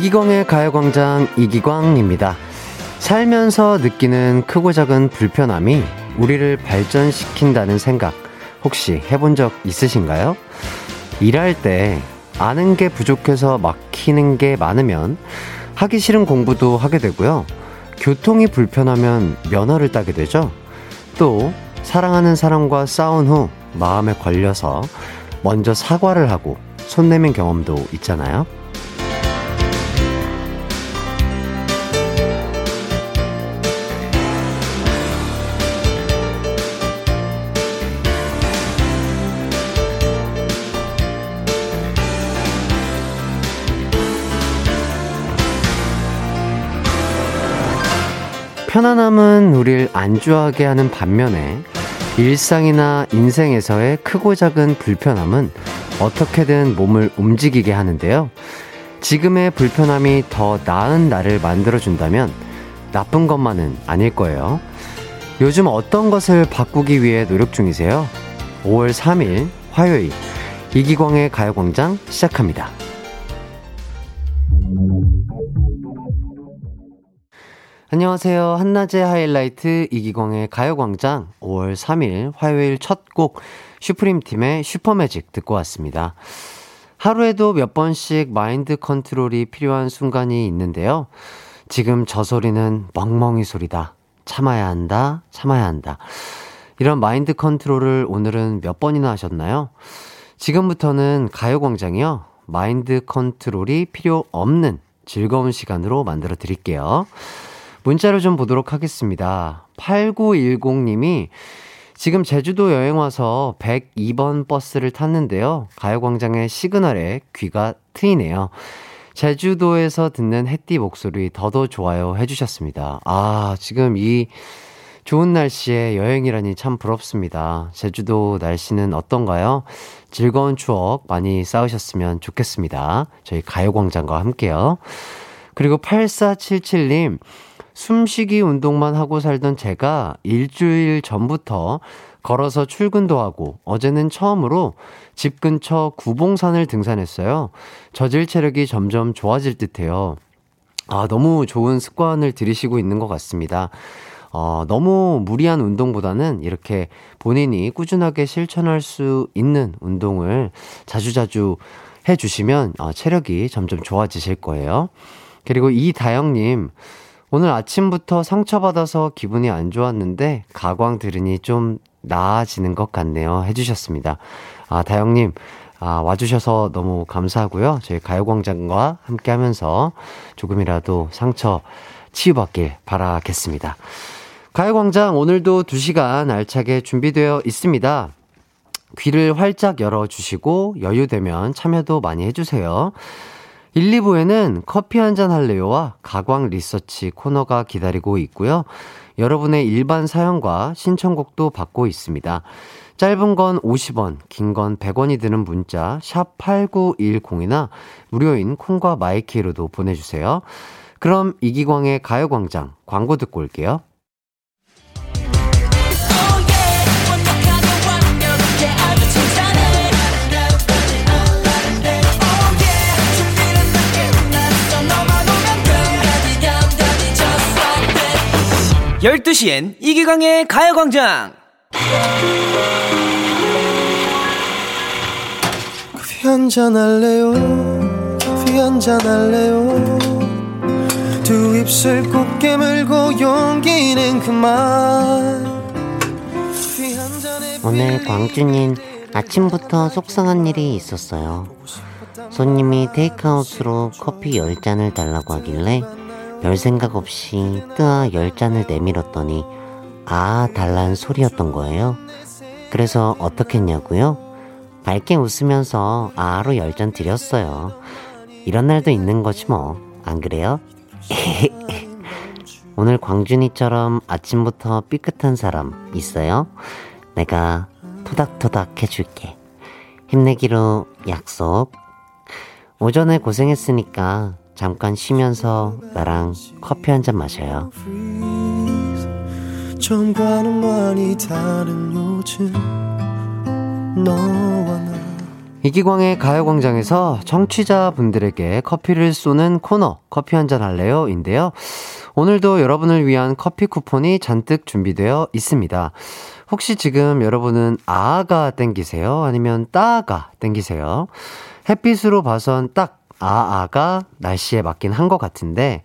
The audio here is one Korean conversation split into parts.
이기광의 가요광장 이기광입니다. 살면서 느끼는 크고 작은 불편함이 우리를 발전시킨다는 생각 혹시 해본 적 있으신가요? 일할 때 아는 게 부족해서 막히는 게 많으면 하기 싫은 공부도 하게 되고요. 교통이 불편하면 면허를 따게 되죠. 또 사랑하는 사람과 싸운 후 마음에 걸려서 먼저 사과를 하고 손 내민 경험도 있잖아요. 편안함은 우릴 안주하게 하는 반면에 일상이나 인생에서의 크고 작은 불편함은 어떻게든 몸을 움직이게 하는데요. 지금의 불편함이 더 나은 나를 만들어준다면 나쁜 것만은 아닐 거예요. 요즘 어떤 것을 바꾸기 위해 노력 중이세요? 5월 3일 화요일 이기광의 가요광장 시작합니다. 안녕하세요. 한낮의 하이라이트 이기광의 가요광장 5월 3일 화요일 첫 곡 슈프림 팀의 Supermagic 듣고 왔습니다. 하루에도 몇 번씩 마인드 컨트롤이 필요한 순간이 있는데요. 지금 저 소리는 멍멍이 소리다. 참아야 한다. 참아야 한다. 이런 마인드 컨트롤을 오늘은 몇 번이나 하셨나요? 지금부터는 가요광장이요. 마인드 컨트롤이 필요 없는 즐거운 시간으로 만들어 드릴게요. 문자를 좀 보도록 하겠습니다. 8910님이 지금 제주도 여행 와서 102번 버스를 탔는데요. 가요광장의 시그널에 귀가 트이네요. 제주도에서 듣는 햇띠 목소리 더더 좋아요 해주셨습니다. 아, 지금 이 좋은 날씨에 여행이라니 참 부럽습니다. 제주도 날씨는 어떤가요? 즐거운 추억 많이 쌓으셨으면 좋겠습니다. 저희 가요광장과 함께요. 그리고 8477님, 숨쉬기 운동만 하고 살던 제가 일주일 전부터 걸어서 출근도 하고 어제는 처음으로 집 근처 구봉산을 등산했어요. 저질 체력이 점점 좋아질 듯 해요. 아, 너무 좋은 습관을 들이시고 있는 것 같습니다. 어, 너무 무리한 운동보다는 이렇게 본인이 꾸준하게 실천할 수 있는 운동을 자주자주 해주시면 어, 체력이 점점 좋아지실 거예요. 그리고 이다영님, 오늘 아침부터 상처받아서 기분이 안 좋았는데 가광 들으니 좀 나아지는 것 같네요. 해주셨습니다. 아, 다영님, 아, 와주셔서 너무 감사하고요. 저희 가요광장과 함께 하면서 조금이라도 상처 치유받길 바라겠습니다. 가요광장 오늘도 2시간 알차게 준비되어 있습니다. 귀를 활짝 열어주시고 여유되면 참여도 많이 해주세요. 1, 2부에는 커피 한 잔 할래요와 가광 리서치 코너가 기다리고 있고요. 여러분의 일반 사연과 신청곡도 받고 있습니다. 짧은 건 50원, 긴 건 100원이 드는 문자 샵 8910이나 무료인 콩과 마이케이로도 보내주세요. 그럼 이기광의 가요광장 광고 듣고 올게요. 12시엔 이기광의 가요광장! 커피 한잔 할래요? 커피 한잔 할래요? 두 입술 꼭 깨물고 용기는 그만 오늘 광준인 아침부터 속상한 일이 있었어요. 손님이 테이크아웃으로 커피 10잔을 달라고 하길래 별 생각 없이 뜨아 열 잔을 내밀었더니 아 달란 소리였던 거예요. 그래서 어떻게 했냐고요? 밝게 웃으면서 아로 열 잔 드렸어요. 이런 날도 있는 거지 뭐. 안 그래요? 오늘 광준이처럼 아침부터 삐끗한 사람 있어요? 내가 토닥토닥 해줄게. 힘내기로 약속. 오전에 고생했으니까 잠깐 쉬면서 나랑 커피 한 잔 마셔요. 이기광의 가요광장에서 청취자분들에게 커피를 쏘는 코너, 커피 한 잔 할래요? 인데요. 오늘도 여러분을 위한 커피 쿠폰이 잔뜩 준비되어 있습니다. 혹시 지금 여러분은 아가 땡기세요? 아니면 따가 땡기세요? 햇빛으로 봐선 딱 아아가 날씨에 맞긴 한 것 같은데,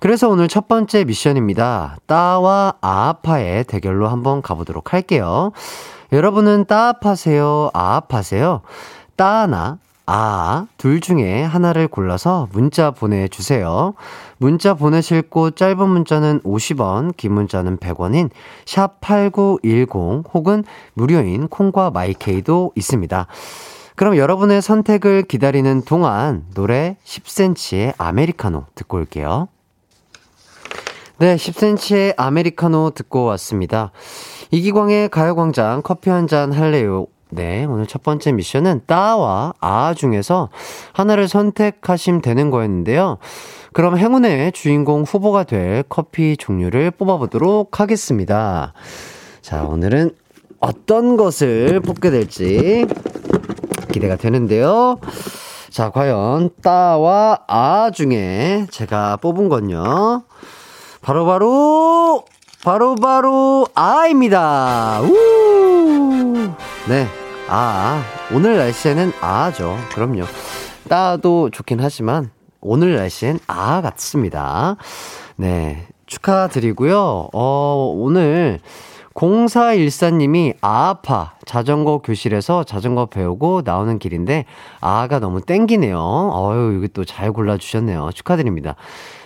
그래서 오늘 첫 번째 미션입니다. 따와 아파의 대결로 한번 가보도록 할게요. 여러분은 따압하세요? 아압하세요? 따나 아, 둘 중에 하나를 골라서 문자 보내주세요. 문자 보내실 곳 짧은 문자는 50원, 긴 문자는 100원인 샵8910 혹은 무료인 콩과 마이케이도 있습니다. 그럼 여러분의 선택을 기다리는 동안 노래 10cm의 아메리카노 듣고 올게요. 네, 10cm의 아메리카노 듣고 왔습니다. 이기광의 가요광장 커피 한 잔 할래요? 네, 오늘 첫 번째 미션은 따와 아 중에서 하나를 선택하시면 되는 거였는데요. 그럼 행운의 주인공 후보가 될 커피 종류를 뽑아보도록 하겠습니다. 자, 오늘은 어떤 것을 뽑게 될지 기대가 되는데요. 자, 과연 따와 아 중에 제가 뽑은 건요. 바로 바로, 바로 바로 아입니다. 우! 네. 아, 오늘 날씨에는 아죠. 그럼요. 따도 좋긴 하지만 오늘 날씨엔 아 같습니다. 네. 축하드리고요. 어, 오늘 0414님이 아파 자전거 교실에서 자전거 배우고 나오는 길인데 아가 너무 땡기네요. 어유 이거 또잘 골라주셨네요. 축하드립니다.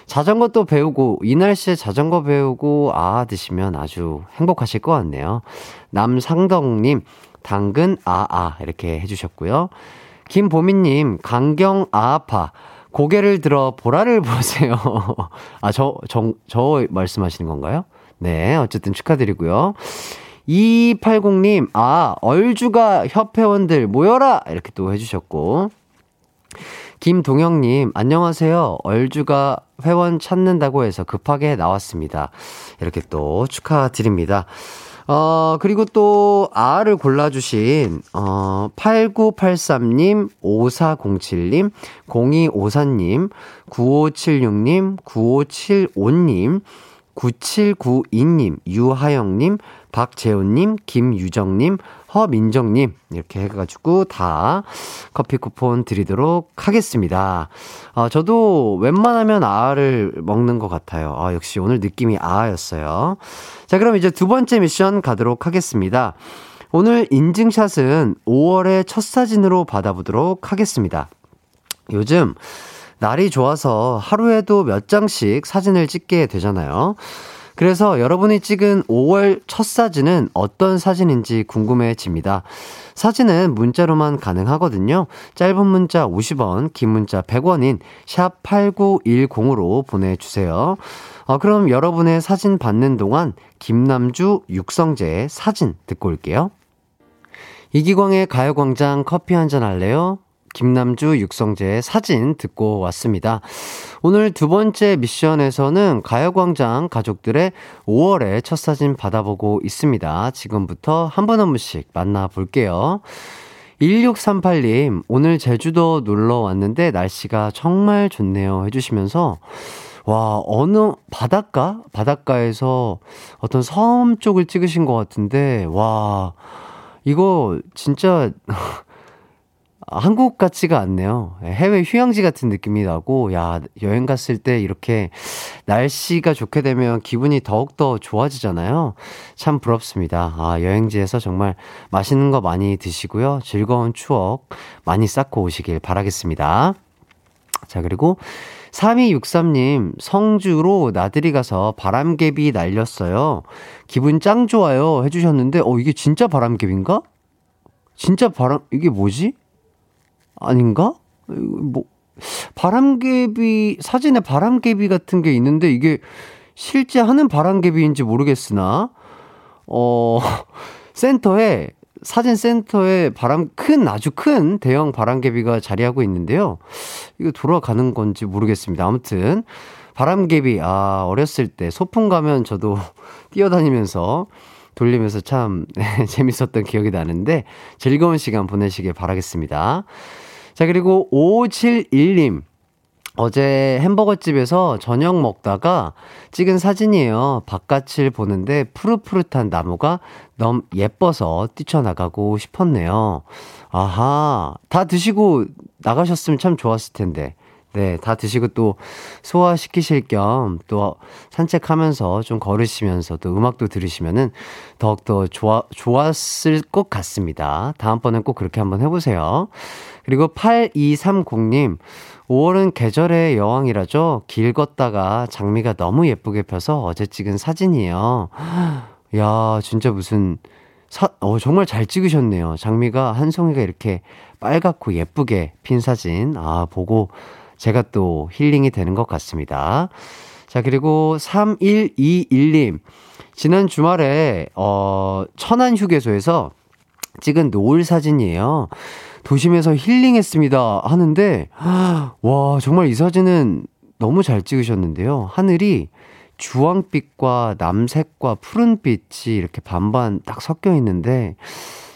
자전거 또 배우고 이 날씨에 자전거 배우고 아 드시면 아주 행복하실 것 같네요. 남상덕님 당근 아아 이렇게 해주셨고요. 김보미님 강경 아파 고개를 들어 보라를 보세요. 아, 저, 저, 저 말씀하시는 건가요? 네, 어쨌든 축하드리고요. 2280님, 아, 얼주가 협회원들 모여라! 이렇게 또 해주셨고. 김동영님, 안녕하세요. 얼주가 회원 찾는다고 해서 급하게 나왔습니다. 이렇게 또 축하드립니다. 어, 그리고 또, 아를 골라주신, 어, 8983님, 5407님, 0254님, 9576님, 9575님, 9792님, 유하영님, 박재훈님, 김유정님, 허민정님, 이렇게 해가지고 다 커피 쿠폰 드리도록 하겠습니다. 아, 저도 웬만하면 아를 먹는 것 같아요. 아, 역시 오늘 느낌이 아였어요. 자, 그럼 이제 두 번째 미션 가도록 하겠습니다. 오늘 인증샷은 5월의 첫 사진으로 받아보도록 하겠습니다. 요즘 날이 좋아서 하루에도 몇 장씩 사진을 찍게 되잖아요. 그래서 여러분이 찍은 5월 첫 사진은 어떤 사진인지 궁금해집니다. 사진은 문자로만 가능하거든요. 짧은 문자 50원, 긴 문자 100원인 샵 8910으로 보내주세요. 어, 그럼 여러분의 사진 받는 동안 김남주 육성재의 사진 듣고 올게요. 이기광의 가요광장 커피 한 잔 할래요? 김남주, 육성재의 사진 듣고 왔습니다. 오늘 두 번째 미션에서는 가요광장 가족들의 5월의 첫 사진 받아보고 있습니다. 지금부터 한분한 분씩 만나볼게요. 1638님, 오늘 제주도 놀러 왔는데 날씨가 정말 좋네요. 해주시면서, 와, 어느 바닷가? 바닷가에서 어떤 섬 쪽을 찍으신 것 같은데, 와, 이거 진짜 한국 같지가 않네요. 예, 해외 휴양지 같은 느낌이 나고, 야, 여행 갔을 때 이렇게 날씨가 좋게 되면 기분이 더욱더 좋아지잖아요. 참 부럽습니다. 아, 여행지에서 정말 맛있는 거 많이 드시고요. 즐거운 추억 많이 쌓고 오시길 바라겠습니다. 자, 그리고 3263님, 성주로 나들이 가서 바람개비 날렸어요. 기분 짱 좋아요. 해주셨는데, 어, 이게 진짜 바람개비인가? 진짜 바람, 이게 뭐지? 아닌가? 뭐, 바람개비, 사진에 바람개비 같은 게 있는데 이게 실제 하는 바람개비인지 모르겠으나, 어, 센터에, 사진 센터에 바람, 큰, 아주 큰 대형 바람개비가 자리하고 있는데요. 이거 돌아가는 건지 모르겠습니다. 아무튼, 바람개비, 아, 어렸을 때 소풍 가면 저도 뛰어다니면서 돌리면서 참 재밌었던 기억이 나는데 즐거운 시간 보내시길 바라겠습니다. 자, 그리고 5571님. 어제 햄버거집에서 저녁 먹다가 찍은 사진이에요. 바깥을 보는데 푸릇푸릇한 나무가 너무 예뻐서 뛰쳐나가고 싶었네요. 아하, 다 드시고 나가셨으면 참 좋았을 텐데. 네, 다 드시고 또 소화시키실 겸 또 산책하면서 좀 걸으시면서 또 음악도 들으시면은 더욱더 좋아, 좋았을 것 같습니다. 다음번엔 꼭 그렇게 한번 해보세요. 그리고 8230님, 5월은 계절의 여왕이라죠? 길 걷다가 장미가 너무 예쁘게 펴서 어제 찍은 사진이에요. 야, 진짜 무슨, 사, 어, 정말 잘 찍으셨네요. 장미가 한 송이가 이렇게 빨갛고 예쁘게 핀 사진. 아, 보고 제가 또 힐링이 되는 것 같습니다. 자, 그리고 3121님. 지난 주말에, 어, 천안 휴게소에서 찍은 노을 사진이에요. 도심에서 힐링했습니다. 하는데, 와, 정말 이 사진은 너무 잘 찍으셨는데요. 하늘이 주황빛과 남색과 푸른빛이 이렇게 반반 딱 섞여 있는데,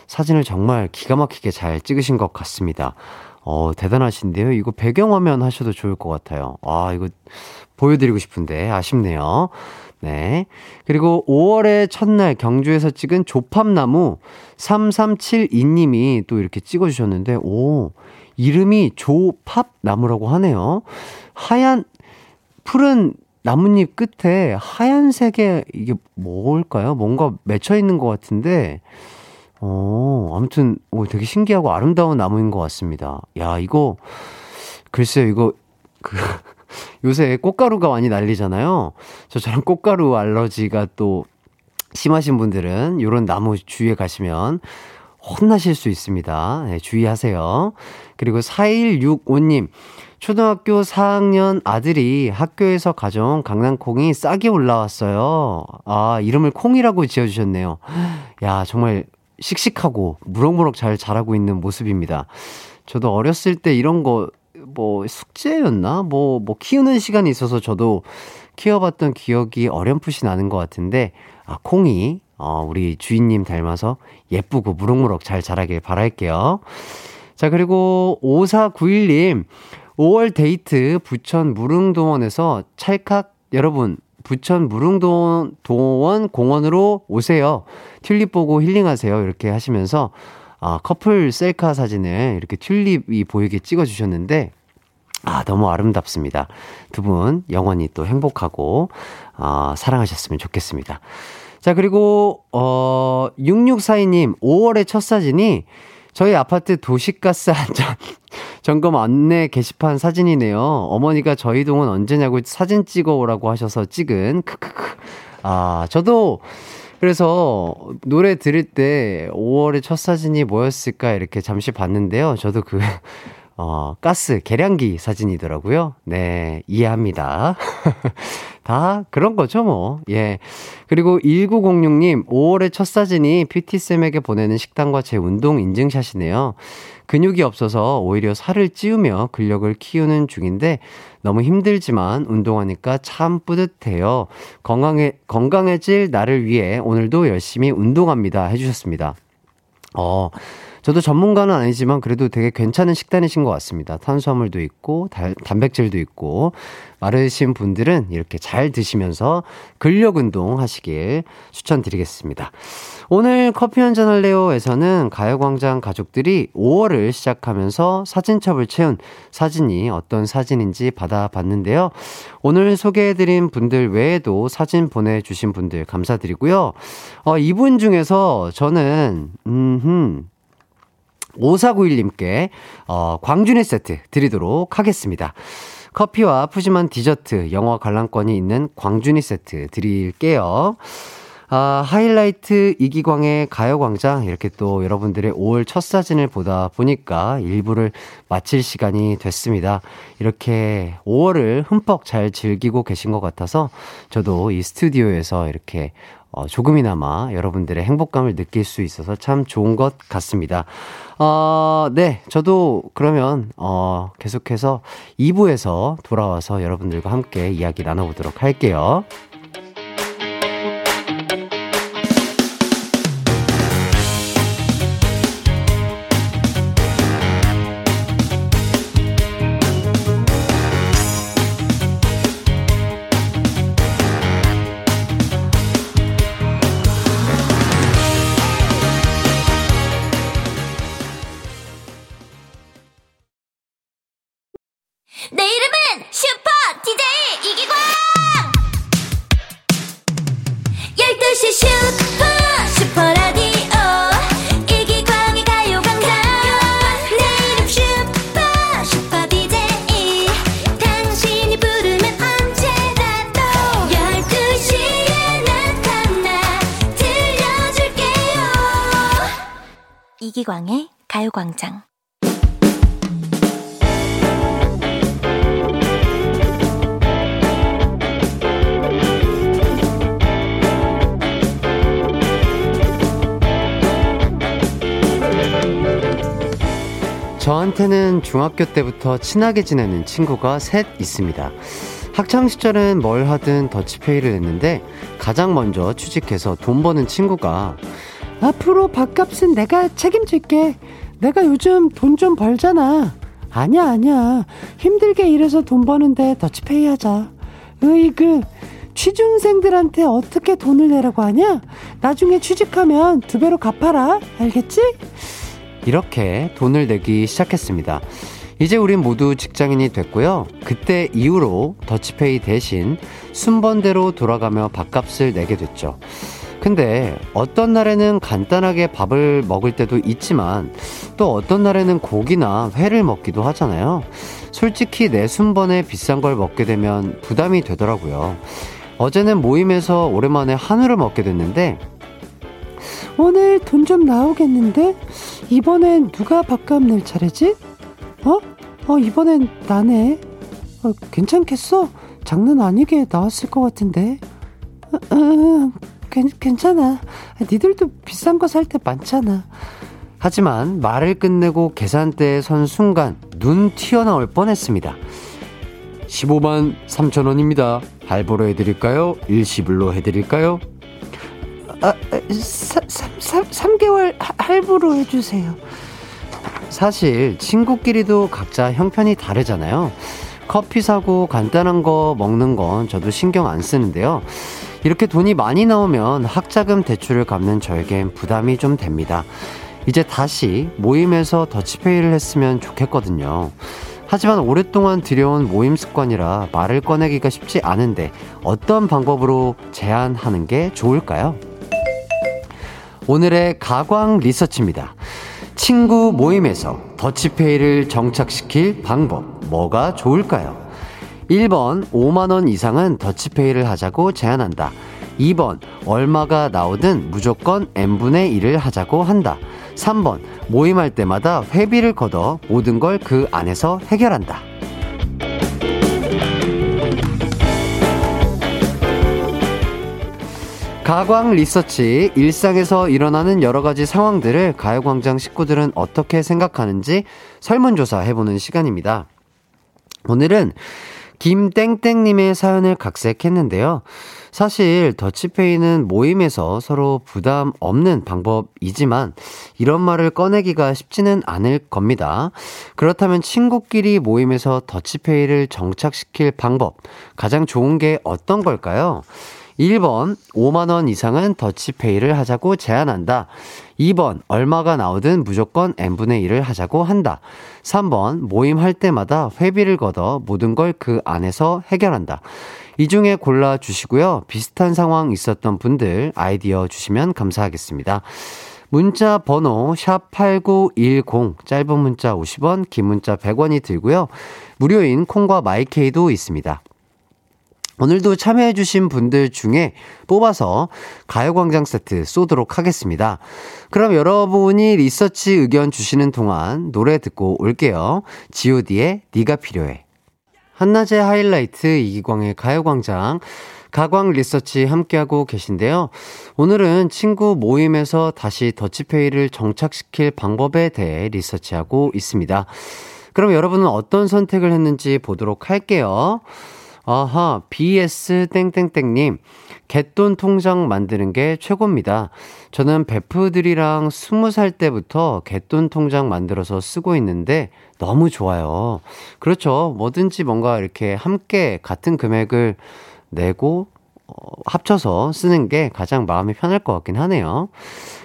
사진을 정말 기가 막히게 잘 찍으신 것 같습니다. 어, 대단하신데요. 이거 배경화면 하셔도 좋을 것 같아요. 아, 이거 보여드리고 싶은데 아쉽네요. 네. 그리고 5월의 첫날 경주에서 찍은 조팝나무 3372님이 또 이렇게 찍어주셨는데, 오, 이름이 조팝나무라고 하네요. 하얀, 푸른 나뭇잎 끝에 하얀색의 이게 뭘까요? 뭔가 맺혀 있는 것 같은데, 어, 아무튼, 오, 되게 신기하고 아름다운 나무인 것 같습니다. 야, 이거, 글쎄요, 이거, 그, 요새 꽃가루가 많이 날리잖아요. 저처럼 꽃가루 알러지가 또 심하신 분들은 요런 나무 주위에 가시면 혼나실 수 있습니다. 네, 주의하세요. 그리고 4165님, 초등학교 4학년 아들이 학교에서 가져온 강낭콩이 싹이 올라왔어요. 아, 이름을 콩이라고 지어주셨네요. 야, 정말 씩씩하고 무럭무럭 잘 자라고 있는 모습입니다. 저도 어렸을 때 이런 거, 뭐, 숙제였나? 뭐, 뭐, 키우는 시간이 있어서 저도 키워봤던 기억이 어렴풋이 나는 것 같은데, 아, 콩이, 어, 우리 주인님 닮아서 예쁘고 무럭무럭 잘 자라길 바랄게요. 자, 그리고 5491님, 5월 데이트 부천 무릉동원에서 찰칵 여러분 부천 무릉도원 도원 공원으로 오세요. 튤립 보고 힐링하세요. 이렇게 하시면서 아, 커플 셀카 사진을 이렇게 튤립이 보이게 찍어 주셨는데 아, 너무 아름답습니다. 두 분 영원히 또 행복하고 아, 사랑하셨으면 좋겠습니다. 자, 그리고 어 6642님 5월의 첫 사진이 저희 아파트 도시가스 안전 점검 안내 게시판 사진이네요. 어머니가 저희 동은 언제냐고 사진 찍어 오라고 하셔서 찍은 크크크. 아, 저도 그래서 노래 들을 때 5월의 첫 사진이 뭐였을까 이렇게 잠시 봤는데요. 저도 그 어, 가스 계량기 사진이더라고요. 네, 이해합니다. 다 그런 거죠, 뭐. 예. 그리고 1906님, 5월의 첫 사진이 퓨티쌤에게 보내는 식단과 제 운동 인증샷이네요. 근육이 없어서 오히려 살을 찌우며 근력을 키우는 중인데 너무 힘들지만 운동하니까 참 뿌듯해요. 건강해, 건강해질 나를 위해 오늘도 열심히 운동합니다. 해주셨습니다. 어, 저도 전문가는 아니지만 그래도 되게 괜찮은 식단이신 것 같습니다. 탄수화물도 있고 달, 단백질도 있고 마르신 분들은 이렇게 잘 드시면서 근력 운동 하시길 추천드리겠습니다. 오늘 커피 한잔 할래요에서는 가요광장 가족들이 5월을 시작하면서 사진첩을 채운 사진이 어떤 사진인지 받아봤는데요. 오늘 소개해드린 분들 외에도 사진 보내주신 분들 감사드리고요. 어, 이분 중에서 저는, 음흠, 5491님께 어, 광준의 세트 드리도록 하겠습니다. 커피와 푸짐한 디저트, 영화 관람권이 있는 광준이 세트 드릴게요. 아, 하이라이트 이기광의 가요광장 이렇게 또 여러분들의 5월 첫 사진을 보다 보니까 일부를 마칠 시간이 됐습니다. 이렇게 5월을 흠뻑 잘 즐기고 계신 것 같아서 저도 이 스튜디오에서 이렇게 어, 조금이나마 여러분들의 행복감을 느낄 수 있어서 참 좋은 것 같습니다. 어, 네. 저도 그러면, 어, 계속해서 2부에서 돌아와서 여러분들과 함께 이야기 나눠보도록 할게요. 저한테는 중학교 때부터 친하게 지내는 친구가 셋 있습니다. 학창 시절엔 뭘 하든 더치페이를 했는데 가장 먼저 취직해서 돈 버는 친구가 앞으로 밥값은 내가 책임질게. 내가 요즘 돈 좀 벌잖아. 아니야, 아니야. 힘들게 일해서 돈 버는데 더치페이 하자. 으이그, 취준생들한테 어떻게 돈을 내라고 하냐? 나중에 취직하면 두 배로 갚아라. 알겠지? 이렇게 돈을 내기 시작했습니다. 이제 우린 모두 직장인이 됐고요. 그때 이후로 더치페이 대신 순번대로 돌아가며 밥값을 내게 됐죠. 근데 어떤 날에는 간단하게 밥을 먹을 때도 있지만 또 어떤 날에는 고기나 회를 먹기도 하잖아요. 솔직히 내 순번에 비싼 걸 먹게 되면 부담이 되더라고요. 어제는 모임에서 오랜만에 한우를 먹게 됐는데 오늘 돈 좀 나오겠는데? 이번엔 누가 밥값 낼 차례지? 어? 어, 이번엔 나네. 어, 괜찮겠어? 장난 아니게 나왔을 것 같은데. 괜찮아. 니들도 비싼 거 살 때 많잖아. 하지만 말을 끝내고 계산대에 선 순간 눈 튀어나올 뻔했습니다. 15만 3천 원입니다. 할부로 해드릴까요? 일시불로 해드릴까요? 아, 3, 3, 3개월 할부로 해주세요. 사실 친구끼리도 각자 형편이 다르잖아요. 커피 사고 간단한 거 먹는 건 저도 신경 안 쓰는데요. 이렇게 돈이 많이 나오면 학자금 대출을 갚는 저에겐 부담이 좀 됩니다. 이제 다시 모임에서 더치페이를 했으면 좋겠거든요. 하지만 오랫동안 들여온 모임 습관이라 말을 꺼내기가 쉽지 않은데 어떤 방법으로 제안하는 게 좋을까요? 오늘의 가광 리서치입니다. 친구 모임에서 더치페이를 정착시킬 방법, 뭐가 좋을까요? 1번, 5만원 이상은 더치페이를 하자고 제안한다. 2번, 얼마가 나오든 무조건 n분의 1을 하자고 한다. 3번, 모임할 때마다 회비를 걷어 모든 걸 그 안에서 해결한다. 가광 리서치 일상에서 일어나는 여러 가지 상황들을 가요광장 식구들은 어떻게 생각하는지 설문조사 해보는 시간입니다. 오늘은 김땡땡님의 사연을 각색했는데요. 사실 더치페이는 모임에서 서로 부담 없는 방법이지만 이런 말을 꺼내기가 쉽지는 않을 겁니다. 그렇다면 친구끼리 모임에서 더치페이를 정착시킬 방법, 가장 좋은 게 어떤 걸까요? 1번, 5만원 이상은 더치페이를 하자고 제안한다. 2번, 얼마가 나오든 무조건 n분의 1을 하자고 한다. 3번, 모임할 때마다 회비를 걷어 모든 걸 그 안에서 해결한다. 이 중에 골라 주시고요. 비슷한 상황 있었던 분들 아이디어 주시면 감사하겠습니다. 문자 번호 샵8910 짧은 문자 50원 긴 문자 100원이 들고요. 무료인 콩과 마이케이도 있습니다. 오늘도 참여해주신 분들 중에 뽑아서 가요광장 세트 쏘도록 하겠습니다. 그럼 여러분이 리서치 의견 주시는 동안 노래 듣고 올게요. god의 네가 필요해. 한낮의 하이라이트 이기광의 가요광장 가광 리서치 함께하고 계신데요. 오늘은 친구 모임에서 다시 더치페이를 정착시킬 방법에 대해 리서치하고 있습니다. 그럼 여러분은 어떤 선택을 했는지 보도록 할게요. 아하, BS 땡땡땡님, 갯돈 통장 만드는 게 최고입니다. 저는 베프들이랑 스무 살 때부터 갯돈 통장 만들어서 쓰고 있는데 너무 좋아요. 그렇죠. 뭐든지 뭔가 이렇게 함께 같은 금액을 내고 어, 합쳐서 쓰는 게 가장 마음이 편할 것 같긴 하네요.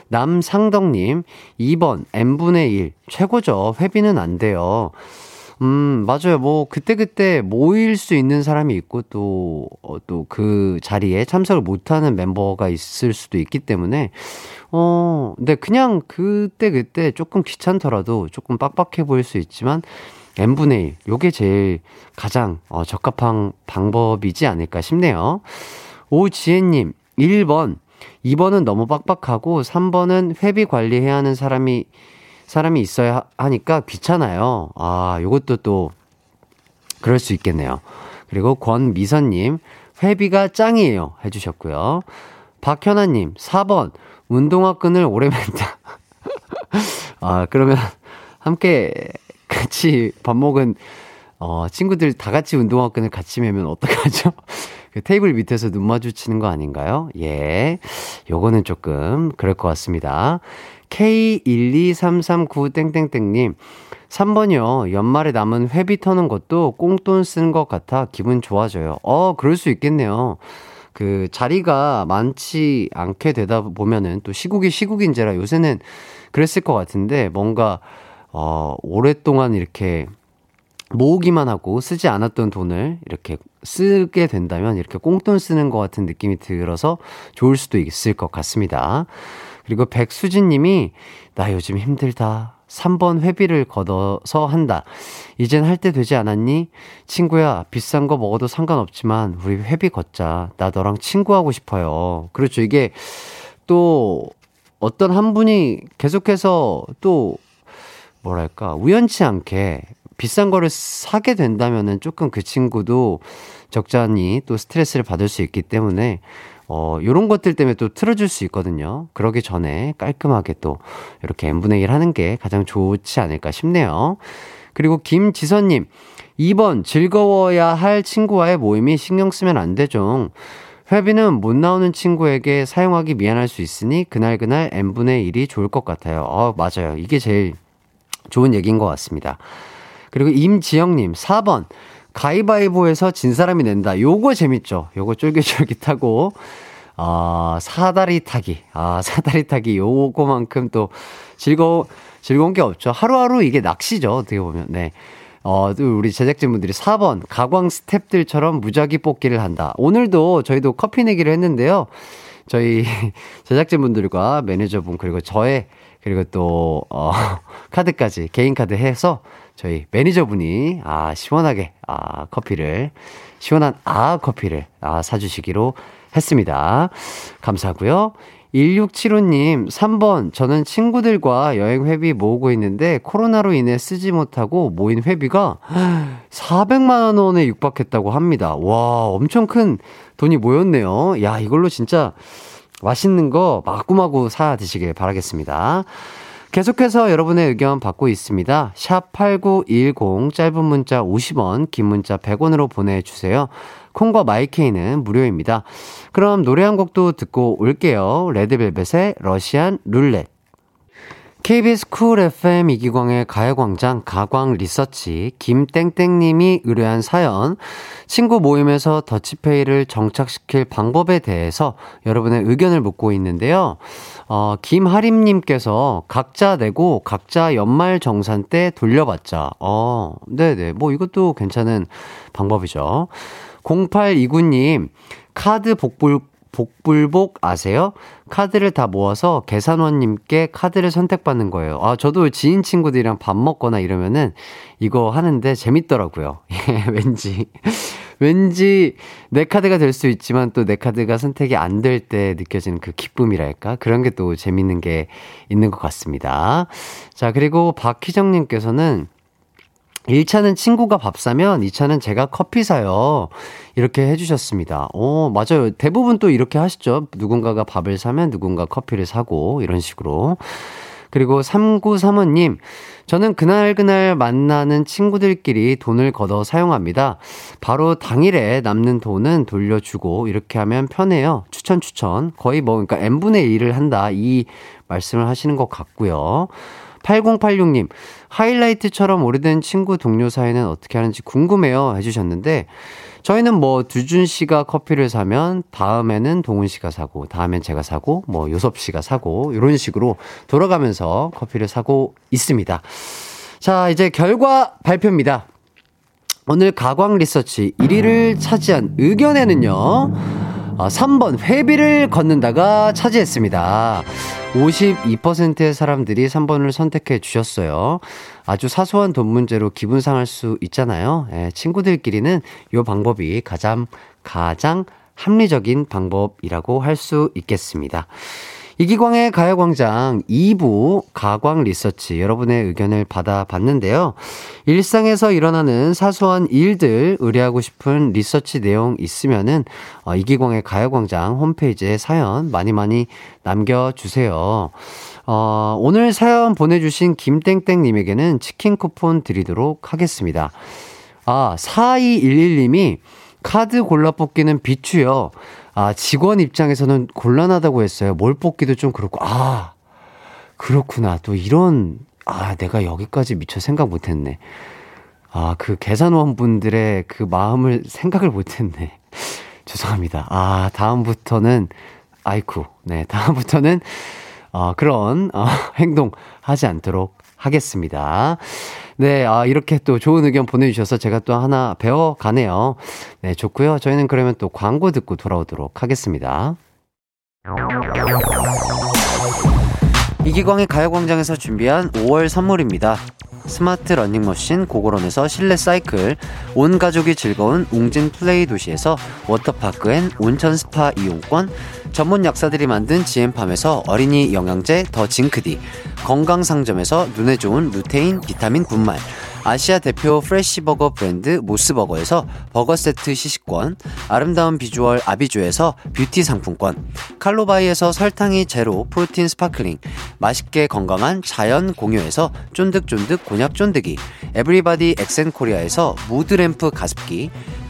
남상덕님, 2번, n분의 1. 최고죠. 회비는 안 돼요. 음, 맞아요. 뭐, 그때 그때 모일 수 있는 사람이 있고, 또, 어, 또 그 자리에 참석을 못하는 멤버가 있을 수도 있기 때문에, 어, 근데 그냥 그때 그때 조금 귀찮더라도 조금 빡빡해 보일 수 있지만, n분의 1. 요게 제일 가장 어, 적합한 방법이지 않을까 싶네요. 오지혜님, 1번. 2번은 너무 빡빡하고, 3번은 회비 관리해야 하는 사람이 사람이 있어야 하니까 귀찮아요. 아, 요것도 또 그럴 수 있겠네요. 그리고 권미선님, 회비가 짱이에요. 해주셨고요. 박현아님, 4번, 운동화 끈을 오래 맨다. 아, 그러면 함께 같이 밥 먹은, 어, 친구들 다 같이 운동화 끈을 같이 매면 어떡하죠? 그 테이블 밑에서 눈 마주치는 거 아닌가요? 예. 요거는 조금 그럴 것 같습니다. K12339땡땡땡님, 3번이요. 연말에 남은 회비 터는 것도 꽁돈 쓰는 것 같아 기분 좋아져요. 어, 그럴 수 있겠네요. 그 자리가 많지 않게 되다 보면은 또 시국이 시국인지라 요새는 그랬을 것 같은데 뭔가 어, 오랫동안 이렇게 모으기만 하고 쓰지 않았던 돈을 이렇게 쓰게 된다면 이렇게 꽁돈 쓰는 것 같은 느낌이 들어서 좋을 수도 있을 것 같습니다. 그리고 백수진 님이 나 요즘 힘들다. 3번 회비를 걷어서 한다. 이젠 할 때 되지 않았니? 친구야, 비싼 거 먹어도 상관없지만 우리 회비 걷자. 나 너랑 친구하고 싶어요. 그렇죠. 이게 또 어떤 한 분이 계속해서 또 뭐랄까, 우연치 않게 비싼 거를 사게 된다면은 조금 그 친구도 적잖이 또 스트레스를 받을 수 있기 때문에 어, 요런 것들 때문에 또 틀어줄 수 있거든요. 그러기 전에 깔끔하게 또 이렇게 n분의 1 하는 게 가장 좋지 않을까 싶네요. 그리고 김지선님, 2번 즐거워야 할 친구와의 모임이 신경 쓰면 안 되죠. 회비는 못 나오는 친구에게 사용하기 미안할 수 있으니 그날그날 n분의 1이 좋을 것 같아요. 어, 맞아요. 이게 제일 좋은 얘기인 것 같습니다. 그리고 임지영님, 4번. 가위바위보에서 진 사람이 낸다. 요거 재밌죠? 요거 쫄깃쫄깃하고, 아, 사다리 타기. 아, 사다리 타기. 요거만큼 또 즐거워, 즐거운 게 없죠. 하루하루 이게 낚시죠. 어떻게 보면. 네. 어, 또 우리 제작진분들이 4번, 가광 스탭들처럼 무작위 뽑기를 한다. 오늘도 저희도 커피 내기를 했는데요. 저희 제작진분들과 매니저분, 그리고 저의, 그리고 또, 어, 카드까지, 개인 카드 해서 저희 매니저분이 아 시원하게 아 커피를 시원한 아 커피를 아 사주시기로 했습니다. 감사하고요. 1675님, 3번. 저는 친구들과 여행 회비 모으고 있는데 코로나로 인해 쓰지 못하고 모인 회비가 400만 원에 육박했다고 합니다. 와, 엄청 큰 돈이 모였네요. 야, 이걸로 진짜 맛있는 거 마구마구 사 드시길 바라겠습니다. 계속해서 여러분의 의견 받고 있습니다. 샵 8910 짧은 문자 50원, 긴 문자 100원으로 보내주세요. 콩과 마이케이는 무료입니다. 그럼 노래 한 곡도 듣고 올게요. 레드벨벳의 Russian Roulette. KBS 쿨 FM 이기광의 가요광장 가광 리서치 김땡땡님이 의뢰한 사연 친구 모임에서 더치페이를 정착시킬 방법에 대해서 여러분의 의견을 묻고 있는데요. 어, 김하림님께서 각자 내고 각자 연말 정산 때 돌려받자. 어, 네네. 뭐 이것도 괜찮은 방법이죠. 0829님, 카드 복불 복불복 아세요? 카드를 다 모아서 계산원님께 카드를 선택받는 거예요. 아, 저도 지인 친구들이랑 밥 먹거나 이러면은 이거 하는데 재밌더라고요. 예, 왠지. 왠지 내 카드가 될 수 있지만 또 내 카드가 선택이 안 될 때 느껴지는 그 기쁨이랄까? 그런 게 또 재밌는 게 있는 것 같습니다. 자, 그리고 박희정님께서는 1차는 친구가 밥 사면 2차는 제가 커피 사요. 이렇게 해주셨습니다. 오, 맞아요. 대부분 또 이렇게 하시죠. 누군가가 밥을 사면 누군가 커피를 사고, 이런 식으로. 그리고 3935님, 저는 그날그날 만나는 친구들끼리 돈을 걷어 사용합니다. 바로 당일에 남는 돈은 돌려주고, 이렇게 하면 편해요. 추천, 추천. 거의 뭐, 그러니까 n분의 1을 한다. 이 말씀을 하시는 것 같고요. 8086님, 하이라이트처럼 오래된 친구 동료 사이는 어떻게 하는지 궁금해요. 해주셨는데, 저희는 뭐 두준 씨가 커피를 사면 다음에는 동훈 씨가 사고, 다음엔 제가 사고, 뭐 요섭 씨가 사고, 이런 식으로 돌아가면서 커피를 사고 있습니다. 자, 이제 결과 발표입니다. 오늘 가광 리서치 1위를 차지한 의견에는요, 어, 3번 회비를 걷는다가 차지했습니다. 52%의 사람들이 3번을 선택해 주셨어요. 아주 사소한 돈 문제로 기분 상할 수 있잖아요. 예, 친구들끼리는 이 방법이 가장, 가장 합리적인 방법이라고 할 수 있겠습니다. 이기광의 가요광장 2부 가광 리서치 여러분의 의견을 받아봤는데요. 일상에서 일어나는 사소한 일들 의뢰하고 싶은 리서치 내용 있으면은 어, 이기광의 가요광장 홈페이지에 사연 많이 많이 남겨주세요. 어, 오늘 사연 보내주신 김땡땡님에게는 치킨 쿠폰 드리도록 하겠습니다. 아, 4211님이 카드 골라 뽑기는 비추요. 아, 직원 입장에서는 곤란하다고 했어요. 뭘 뽑기도 좀 그렇고, 아, 그렇구나. 또 이런, 아, 내가 여기까지 미처 생각 못 했네. 아, 그 계산원 분들의 그 마음을 생각을 못 했네. 죄송합니다. 아, 다음부터는, 아이쿠. 네, 다음부터는, 어, 그런, 어, 행동 하지 않도록 하겠습니다. 네, 아, 이렇게 또 좋은 의견 보내주셔서 제가 또 하나 배워가네요. 네, 좋고요. 저희는 그러면 또 광고 듣고 돌아오도록 하겠습니다. 이기광의 가요광장에서 준비한 5월 선물입니다. 스마트 러닝머신 고고런에서 실내 사이클, 온 가족이 즐거운 웅진 플레이 도시에서 워터파크 and 온천 스파 이용권, 전문 약사들이 만든 지엠팜에서 어린이 영양제 더 징크디, 건강상점에서 눈에 좋은 루테인 비타민 분말, 아시아 대표 프레시버거 브랜드 모스버거에서 버거 세트 시식권, 아름다운 비주얼 아비주에서 뷰티 상품권, 칼로바이에서 설탕이 제로 프로틴 스파클링, 맛있게 건강한 자연 공유에서 쫀득쫀득 곤약 쫀득이, 에브리바디 엑센코리아에서 무드램프 가습기,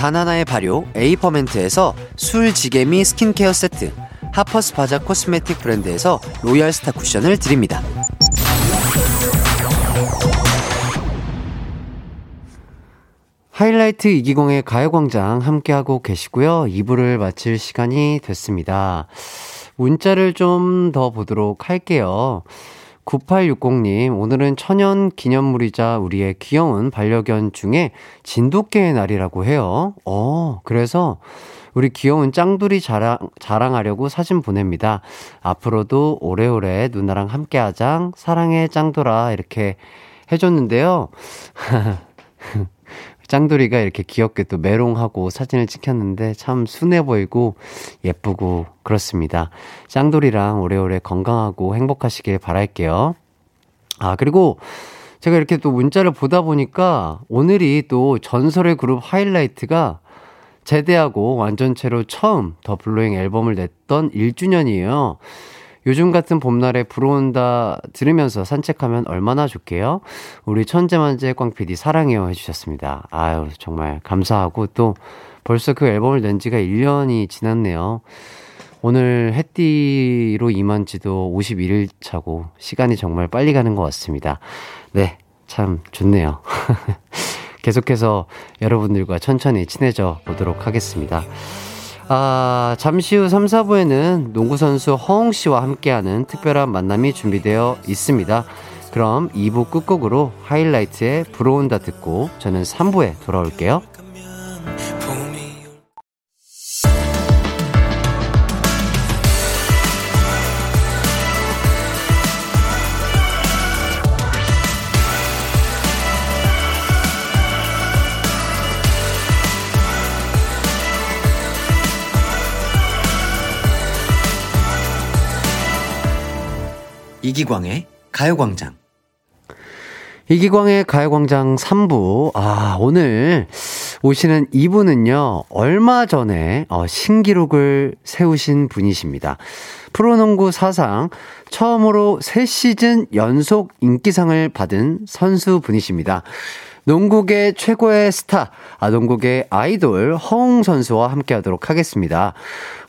단 하나의 발효 에이퍼멘트에서 술지게미 스킨케어 세트, 하퍼스 바자 코스메틱 브랜드에서 로얄 스타 쿠션을 드립니다. 하이라이트 이기광의 가요광장 함께하고 계시고요. 2부를 마칠 시간이 됐습니다. 문자를 좀 더 보도록 할게요. 9860님, 오늘은 천연 기념물이자 우리의 귀여운 반려견 중에 진돗개의 날이라고 해요. 어, 그래서 우리 귀여운 짱돌이 자랑, 자랑하려고 사진 보냅니다. 앞으로도 오래오래 누나랑 함께 하자. 사랑해, 짱돌아. 이렇게 해줬는데요. 짱돌이가 이렇게 귀엽게 또 메롱하고 사진을 찍혔는데 참 순해 보이고 예쁘고 그렇습니다. 짱돌이랑 오래오래 건강하고 행복하시길 바랄게요. 아, 그리고 제가 이렇게 또 문자를 보다 보니까 오늘이 또 전설의 그룹 하이라이트가 제대하고 완전체로 처음 더 블로잉 앨범을 냈던 1주년이에요. 요즘 같은 봄날에 불어온다 들으면서 산책하면 얼마나 좋게요? 우리 천재만재 꽝PD 사랑해요 해주셨습니다. 아유, 정말 감사하고 또 벌써 그 앨범을 낸 지가 1년이 지났네요. 오늘 해띠로 임한 지도 51일 차고 시간이 정말 빨리 가는 것 같습니다. 네, 참 좋네요. 계속해서 여러분들과 천천히 친해져 보도록 하겠습니다. 아, 잠시 후 3, 4부에는 농구선수 허웅 씨와 함께하는 특별한 만남이 준비되어 있습니다. 그럼 2부 끝곡으로 하이라이트의 불어온다 듣고 저는 3부에 돌아올게요. 이기광의 가요광장. 이기광의 가요광장 3부. 아, 오늘 오시는 이분은요, 얼마 전에 어, 신기록을 세우신 분이십니다. 프로농구 사상 처음으로 3시즌 연속 인기상을 받은 선수 분이십니다. 농구계 최고의 스타, 아, 농구계 아이돌 허웅 선수와 함께 하도록 하겠습니다.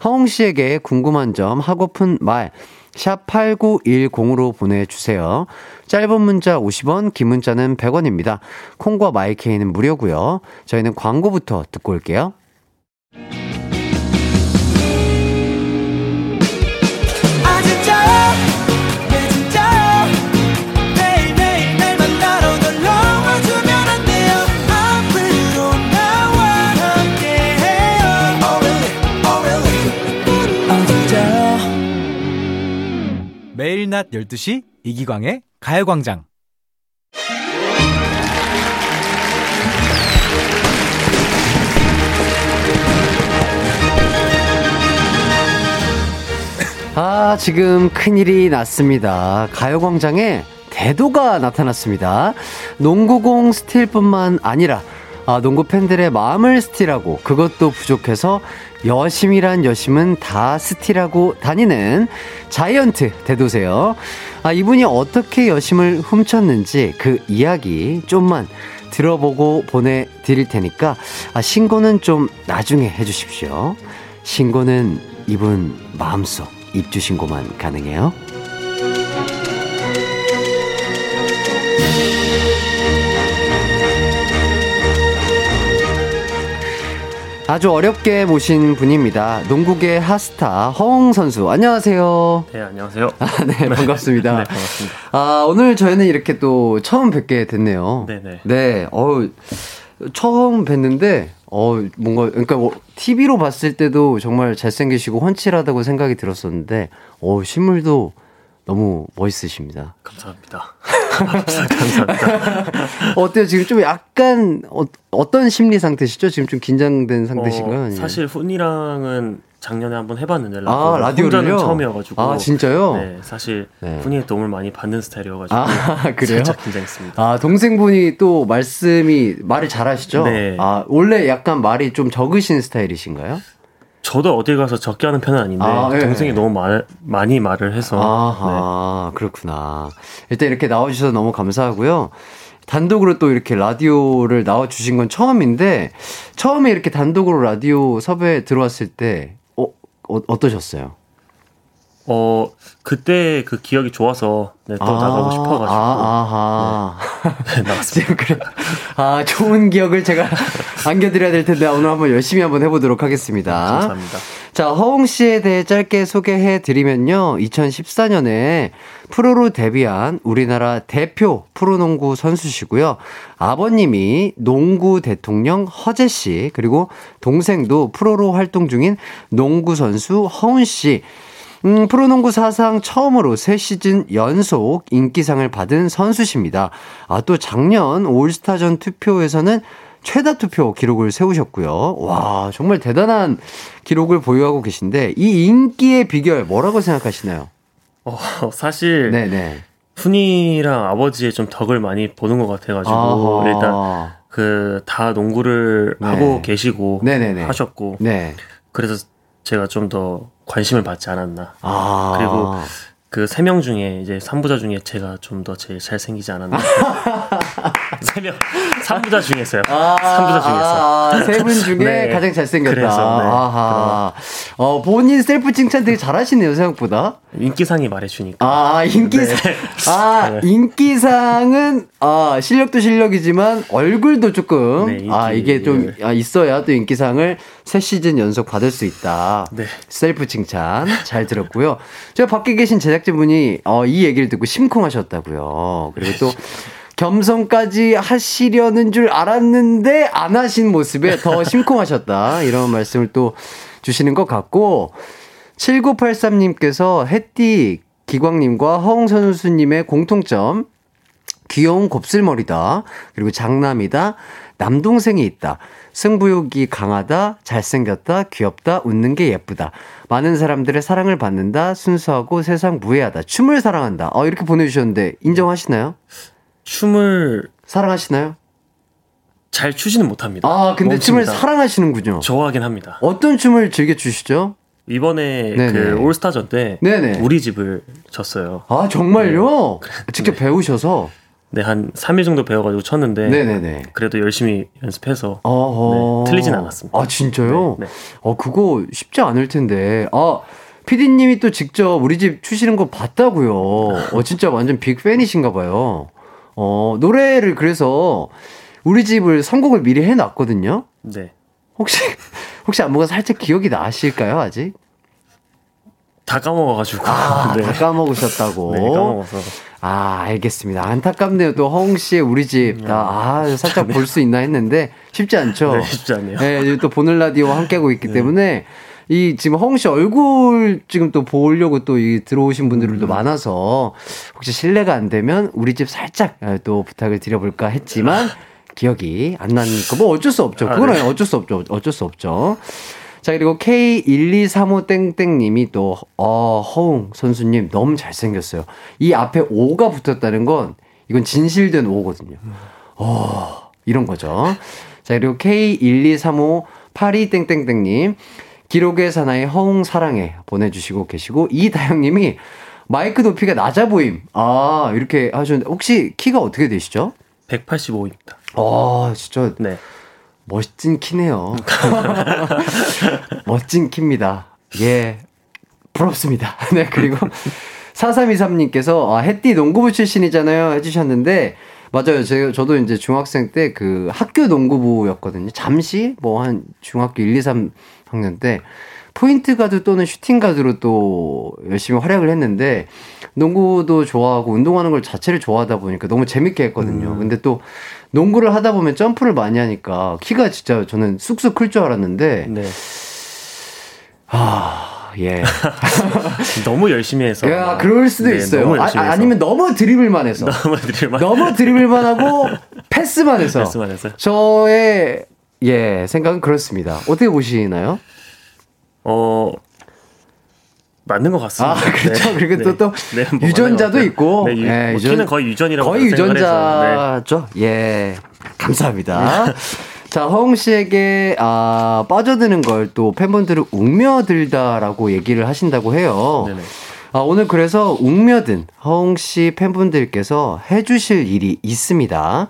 허웅 씨에게 궁금한 점, 하고픈 말, 샵 8910으로 보내주세요. 짧은 문자 50원, 긴 문자는 100원입니다. 콩과 마이케이는 무료고요. 저희는 광고부터 듣고 올게요. 낮 12시 이기광의 가요광장. 아, 지금 큰일이 났습니다. 가요광장에 대도가 나타났습니다. 농구공 스틸뿐만 아니라, 아, 농구 팬들의 마음을 스틸하고, 그것도 부족해서 여심이란 여심은 다 스틸하고 다니는 자이언트 대도세요. 아, 이분이 어떻게 여심을 훔쳤는지 그 이야기 좀만 들어보고 보내드릴 테니까, 아, 신고는 좀 나중에 해주십시오. 신고는 이분 마음속 입주 신고만 가능해요. 아주 어렵게 모신 분입니다. 농구계 핫스타 허웅 선수. 안녕하세요. 네, 안녕하세요. 아, 네, 반갑습니다. 네, 반갑습니다. 아, 오늘 저희는 이렇게 또 처음 뵙게 됐네요. 네 네. 네, 어우, 처음 뵀는데, 어, 뭔가, 그러니까 뭐, TV로 봤을 때도 정말 잘생기시고 훤칠하다고 생각이 들었었는데, 어, 실물도 너무 멋있으십니다. 감사합니다. 감사합니다. 어때요? 지금 좀 약간, 어, 어떤 심리 상태시죠? 지금 좀 긴장된 상태신가요? 어, 아니면? 사실 훈이랑은 작년에 한번 해봤는데 라디오 아, 라디오를요? 처음이어가지고 아, 진짜요? 네, 사실 네. 훈이의 도움을 많이 받는 스타일이어가지고 아, 그래요? 살짝 긴장했습니다. 아, 동생분이 또 말씀이, 말을 잘하시죠? 네. 아, 원래 약간 말이 좀 적으신 스타일이신가요? 저도 어디 가서 적게 하는 편은 아닌데 아, 네. 동생이 너무 말, 많이 말을 해서 네. 아하, 그렇구나. 일단 이렇게 나와주셔서 너무 감사하고요. 단독으로 또 이렇게 라디오를 나와주신 건 처음인데, 처음에 이렇게 단독으로 라디오 섭외 들어왔을 때, 어, 어 어떠셨어요? 어 그때 그 기억이 좋아서 네, 또 나가고 싶어가지고 아, 아하. 네, 나왔습니다. 지금 그래. 아, 좋은 기억을 제가 안겨드려야 될 텐데, 오늘 한번 열심히 한번 해보도록 하겠습니다. 감사합니다. 자, 허웅 씨에 대해 짧게 소개해 드리면요. 2014년에 프로로 데뷔한 우리나라 대표 프로농구 선수시고요. 아버님이 농구 대통령 허재 씨, 그리고 동생도 프로로 활동 중인 농구 선수 허훈 씨. 음, 프로농구 사상 처음으로 3시즌 연속 인기상을 받은 선수십니다. 아, 또 작년 올스타전 투표에서는 최다 투표 기록을 세우셨고요. 와, 정말 대단한 기록을 보유하고 계신데, 이 인기의 비결 뭐라고 생각하시나요? 어, 사실 네네. 훈이랑 아버지의 좀 덕을 많이 보는 것 같아가지고 아하. 일단 그 다 농구를 네. 하고 계시고 네네네. 하셨고 네. 그래서 제가 좀 더 관심을 받지 않았나 아. 그리고 그 세 명 중에 이제 3부자 중에 제가 좀 더 제일 잘생기지 않았나 세 명 3부자 중에서요 아, 3부자 중에서 아, 세분 중에 네. 가장 잘생겼다. 그래서, 네. 아하. 어, 본인 셀프 칭찬 되게 잘하시네요, 생각보다. 인기상이 말해주니까 아, 인기상. 아, 네. 인기상은, 아, 실력도 실력이지만, 얼굴도 조금, 네, 인기. 아, 이게 좀, 아, 있어야 또 인기상을 세 시즌 연속 받을 수 있다. 네. 셀프 칭찬 잘 들었고요. 제가 밖에 계신 제작진분이, 어, 이 얘기를 듣고 심쿵하셨다고요. 그리고 또, 겸손까지 하시려는 줄 알았는데, 안 하신 모습에 더 심쿵하셨다. 이런 말씀을 또 주시는 것 같고, 7983님께서 햇띠 기광님과 허웅 선수님의 공통점 귀여운 곱슬머리다. 그리고 장남이다. 남동생이 있다. 승부욕이 강하다, 잘생겼다, 귀엽다, 웃는 게 예쁘다. 많은 사람들의 사랑을 받는다, 순수하고 세상 무해하다, 춤을 사랑한다. 어, 이렇게 보내주셨는데, 인정하시나요? 춤을 사랑하시나요? 잘 추지는 못합니다. 아, 근데 춤을 멈춥니다. 사랑하시는군요. 좋아하긴 합니다. 어떤 춤을 즐겨 추시죠? 이번에 네네. 그 올스타전 때 네네. 우리 집을 쳤어요. 아, 정말요? 직접 네. 배우셔서? 네, 한 3일 정도 배워가지고 쳤는데 네네네. 그래도 열심히 연습해서. 네, 틀리진 않았습니다. 아, 진짜요? 네, 네. 어, 그거 쉽지 않을 텐데. 아, 피디님이 또 직접 우리 집 추시는 거 봤다고요. 어, 진짜 완전 빅 팬이신가 봐요. 어, 노래를 그래서 우리 집을 선곡을 미리 해놨거든요. 네. 혹시, 혹시 안무가 살짝 기억이 나실까요, 아직? 다 까먹어가지고. 아, 네. 다 까먹으셨다고. 네, 까먹어서. 아, 알겠습니다. 안타깝네요. 또 허웅 씨의 우리 집. 다, 아, 살짝 볼 수 있나 했는데 쉽지 않죠. 네, 쉽지 않네요. 네, 또 보늘 라디오와 함께하고 있기 때문에 이 지금 허웅 씨 얼굴 지금 또 보려고 또 이 들어오신 분들도 많아서 혹시 실례가 안 되면 우리 집 살짝 아, 또 부탁을 드려볼까 했지만 기억이 안 나니까 뭐 어쩔 수 없죠. 아, 그거는 네. 어쩔 수 없죠. 어쩔 수 없죠. 자, 그리고 K1235땡땡님이 또, 어, 허웅 선수님 너무 잘생겼어요. 이 앞에 5가 붙었다는 건, 이건 진실된 5거든요. 어, 이런 거죠. 자, 그리고 K123582땡땡땡님, 기록의 사나이 허웅 사랑해 보내주시고 계시고, 이다영님이 마이크 높이가 낮아 보임. 아, 이렇게 하셨는데, 혹시 키가 어떻게 되시죠? 185입니다. 아, 진짜 네. 멋진 키네요. 멋진 키입니다. 예. 부럽습니다. 네, 그리고 4323님께서, 아, 햇띠 농구부 출신이잖아요. 해주셨는데, 맞아요. 제가, 저도 이제 중학생 때 그 학교 농구부였거든요. 잠시, 뭐 한 중학교 1, 2, 3학년 때, 포인트 가드 또는 슈팅 가드로 또 열심히 활약을 했는데, 농구도 좋아하고 운동하는 걸 자체를 좋아하다 보니까 너무 재밌게 했거든요. 근데 또 농구를 하다 보면 점프를 많이 하니까 키가 진짜 저는 쑥쑥 클 줄 알았는데, 네. 아, 예. 너무 열심히 해서. 야. 그럴 수도 네, 있어요. 아, 해서. 아니면 너무 드리블만 해서. 너무 드리블만. 너무 드리블만 하고 패스만 해서. 패스만 해서. 저의 예 생각은 그렇습니다. 어떻게 보시나요? 어 맞는 것 같습니다. 아 그렇죠. 그리고 또, 또 네, 뭐 유전자도 있고. 네, 유, 예, 뭐 유전- 거의 유전이라고 거의 네. 유전자죠. 예, 감사합니다. 자, 허웅 씨에게 아, 빠져드는 걸 또 팬분들은 웅며들다라고 얘기를 하신다고 해요. 네네. 아, 오늘 그래서 웅며든 허웅 씨 팬분들께서 해주실 일이 있습니다.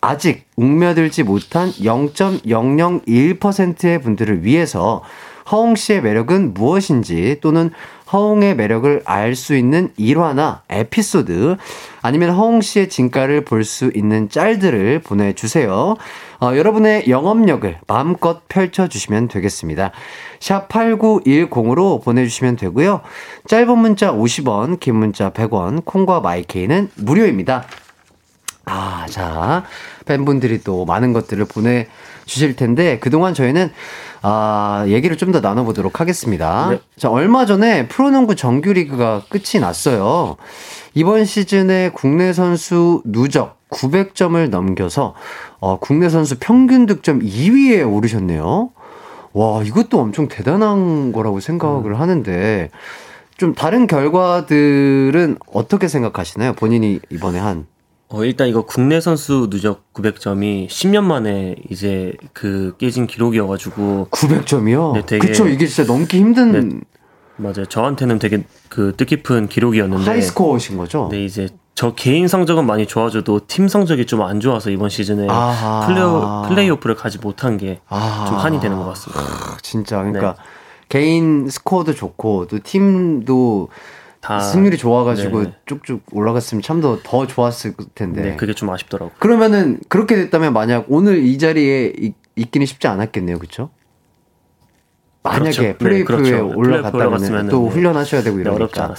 아직 웅며들지 못한 0.001%의 분들을 위해서 허웅 씨의 매력은 무엇인지 또는 허웅의 매력을 알 수 있는 일화나 에피소드 아니면 허웅 씨의 진가를 볼 수 있는 짤들을 보내주세요. 어, 여러분의 영업력을 마음껏 펼쳐주시면 되겠습니다. 샵 8910으로 보내주시면 되고요. 짧은 문자 50원, 긴 문자 100원, 콩과 마이케이는 무료입니다. 아, 자, 팬분들이 또 많은 것들을 보내 주실 텐데, 그동안 저희는, 아, 얘기를 좀 더 나눠보도록 하겠습니다. 네. 자, 얼마 전에 프로농구 정규리그가 끝이 났어요. 이번 시즌에 국내 선수 누적 900점을 넘겨서, 어, 국내 선수 평균 득점 2위에 오르셨네요. 와, 이것도 엄청 대단한 거라고 생각을 하는데, 좀 다른 결과들은 어떻게 생각하시나요? 본인이 이번에 한. 어, 일단 이거 국내 선수 누적 900점이 10년 만에 이제 그 깨진 기록이어가지고 900점이요? 네, 되게- 그쵸, 이게 진짜 넘기 힘든 네, 맞아요. 저한테는 되게 그 뜻깊은 기록이었는데. 하이스코어신 거죠? 네, 이제 저 개인 성적은 많이 좋아져도 팀 성적이 좀 안 좋아서 이번 시즌에 아하. 플레이오, 플레이오프를 가지 못한 게좀 아. 한이 되는 것 같습니다. 진짜, 그러니까 네. 개인 스코어도 좋고, 또 팀도 다 승률이 좋아가지고 네. 쭉쭉 올라갔으면 참 더 더 좋았을 텐데. 네, 그게 좀 아쉽더라고요. 그러면은 그렇게 됐다면 만약 오늘 이 자리에 있, 있기는 쉽지 않았겠네요, 그쵸? 만약에 그렇죠. 네, 플레이오프에 그렇죠. 올라갔다면 올라갔으면은 또 네. 훈련하셔야 되고 네, 이러니까.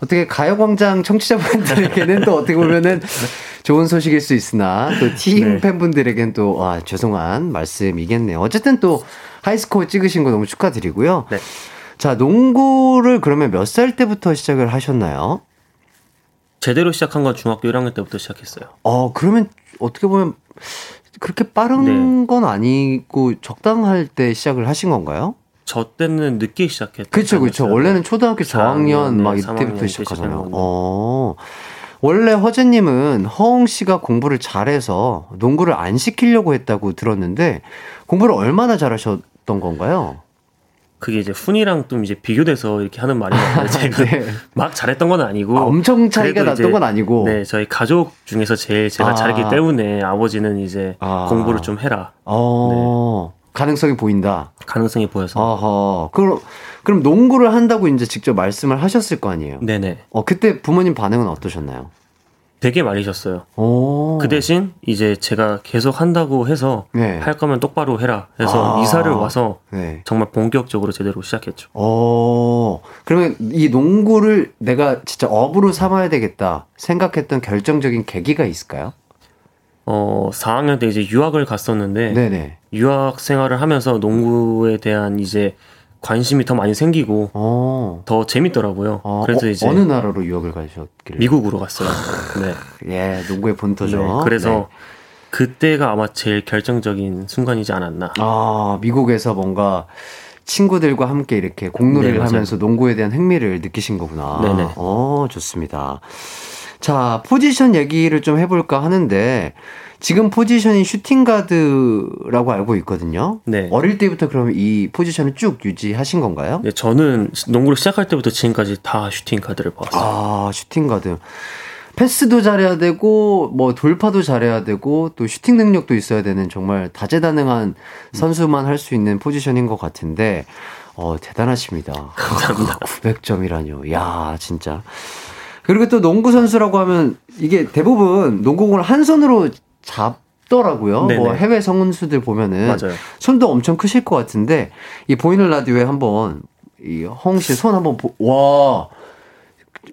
어떻게 가요광장 청취자분들에게는 또 어떻게 보면은 좋은 소식일 수 있으나 또 팀 네. 팬분들에겐 또 와, 죄송한 말씀이겠네요. 어쨌든 또 하이스코어 찍으신 거 너무 축하드리고요. 네. 자, 농구를 그러면 몇 살 때부터 시작을 하셨나요? 제대로 시작한 건 중학교 1학년 때부터 시작했어요. 어, 그러면 어떻게 보면 그렇게 빠른 건 아니고 적당할 때 시작을 하신 건가요? 저 때는 늦게 시작했죠. 그렇죠, 그렇죠. 원래는 초등학교 저학년 네, 막 3학년 이때부터 때 시작하잖아요. 어. 원래 허재님은 허웅 씨가 공부를 잘해서 농구를 안 시키려고 했다고 들었는데 공부를 얼마나 잘하셨던 건가요? 그게 이제 훈이랑 좀 이제 비교돼서 이렇게 하는 말인데 제가 네. 막 잘했던 건 아니고 아, 엄청 차이가 났던 건 아니고. 네 저희 가족 중에서 제일 제가 아. 잘했기 때문에 아버지는 이제 아. 공부를 좀 해라 어, 가능성이 보인다. 가능성이 보여서 어허. 그럼, 그럼 농구를 한다고 이제 직접 말씀을 하셨을 거 아니에요? 네네 어, 그때 부모님 반응은 어떠셨나요? 되게 많이 셨어요. 오. 그 대신 이제 제가 계속 한다고 해서 네. 할 거면 똑바로 해라 해서 아. 이사를 와서 네. 정말 본격적으로 제대로 시작했죠. 어, 그러면 이 농구를 내가 진짜 업으로 삼아야 되겠다 생각했던 결정적인 계기가 있을까요? 어 4학년 때 이제 유학을 갔었는데 네네. 유학 생활을 하면서 농구에 대한 이제 관심이 더 많이 생기고 어. 더 재밌더라고요. 어, 그래서 어, 이제 어느 나라로 유학을 가셨길래? 미국으로 갔어요. 네. 예, 농구의 본토죠. 네, 그래서 네. 그때가 아마 제일 결정적인 순간이지 않았나. 아, 미국에서 뭔가 친구들과 함께 이렇게 공놀이를 네. 하면서 농구에 대한 흥미를 느끼신 거구나. 네네. 어, 좋습니다. 자, 포지션 얘기를 좀 해볼까 하는데, 지금 포지션이 슈팅 가드라고 알고 있거든요. 네. 어릴 때부터 그러면 이 포지션을 쭉 유지하신 건가요? 네, 저는 농구를 시작할 때부터 지금까지 다 슈팅 가드를 봤어요. 아, 슈팅 가드. 패스도 잘해야 되고, 뭐, 돌파도 잘해야 되고, 또 슈팅 능력도 있어야 되는 정말 다재다능한 선수만 할 수 있는 포지션인 것 같은데, 어, 대단하십니다. 감사합니다. 900점이라뇨. 야, 진짜. 그리고 또 농구 선수라고 하면 이게 대부분 농구공을 한 손으로 잡 더라고요. 네네. 뭐 해외 선수들 보면은 맞아요. 손도 엄청 크실 것 같은데 이 보이는 라디오에 한번 이 허웅 씨 손 한번 보, 와.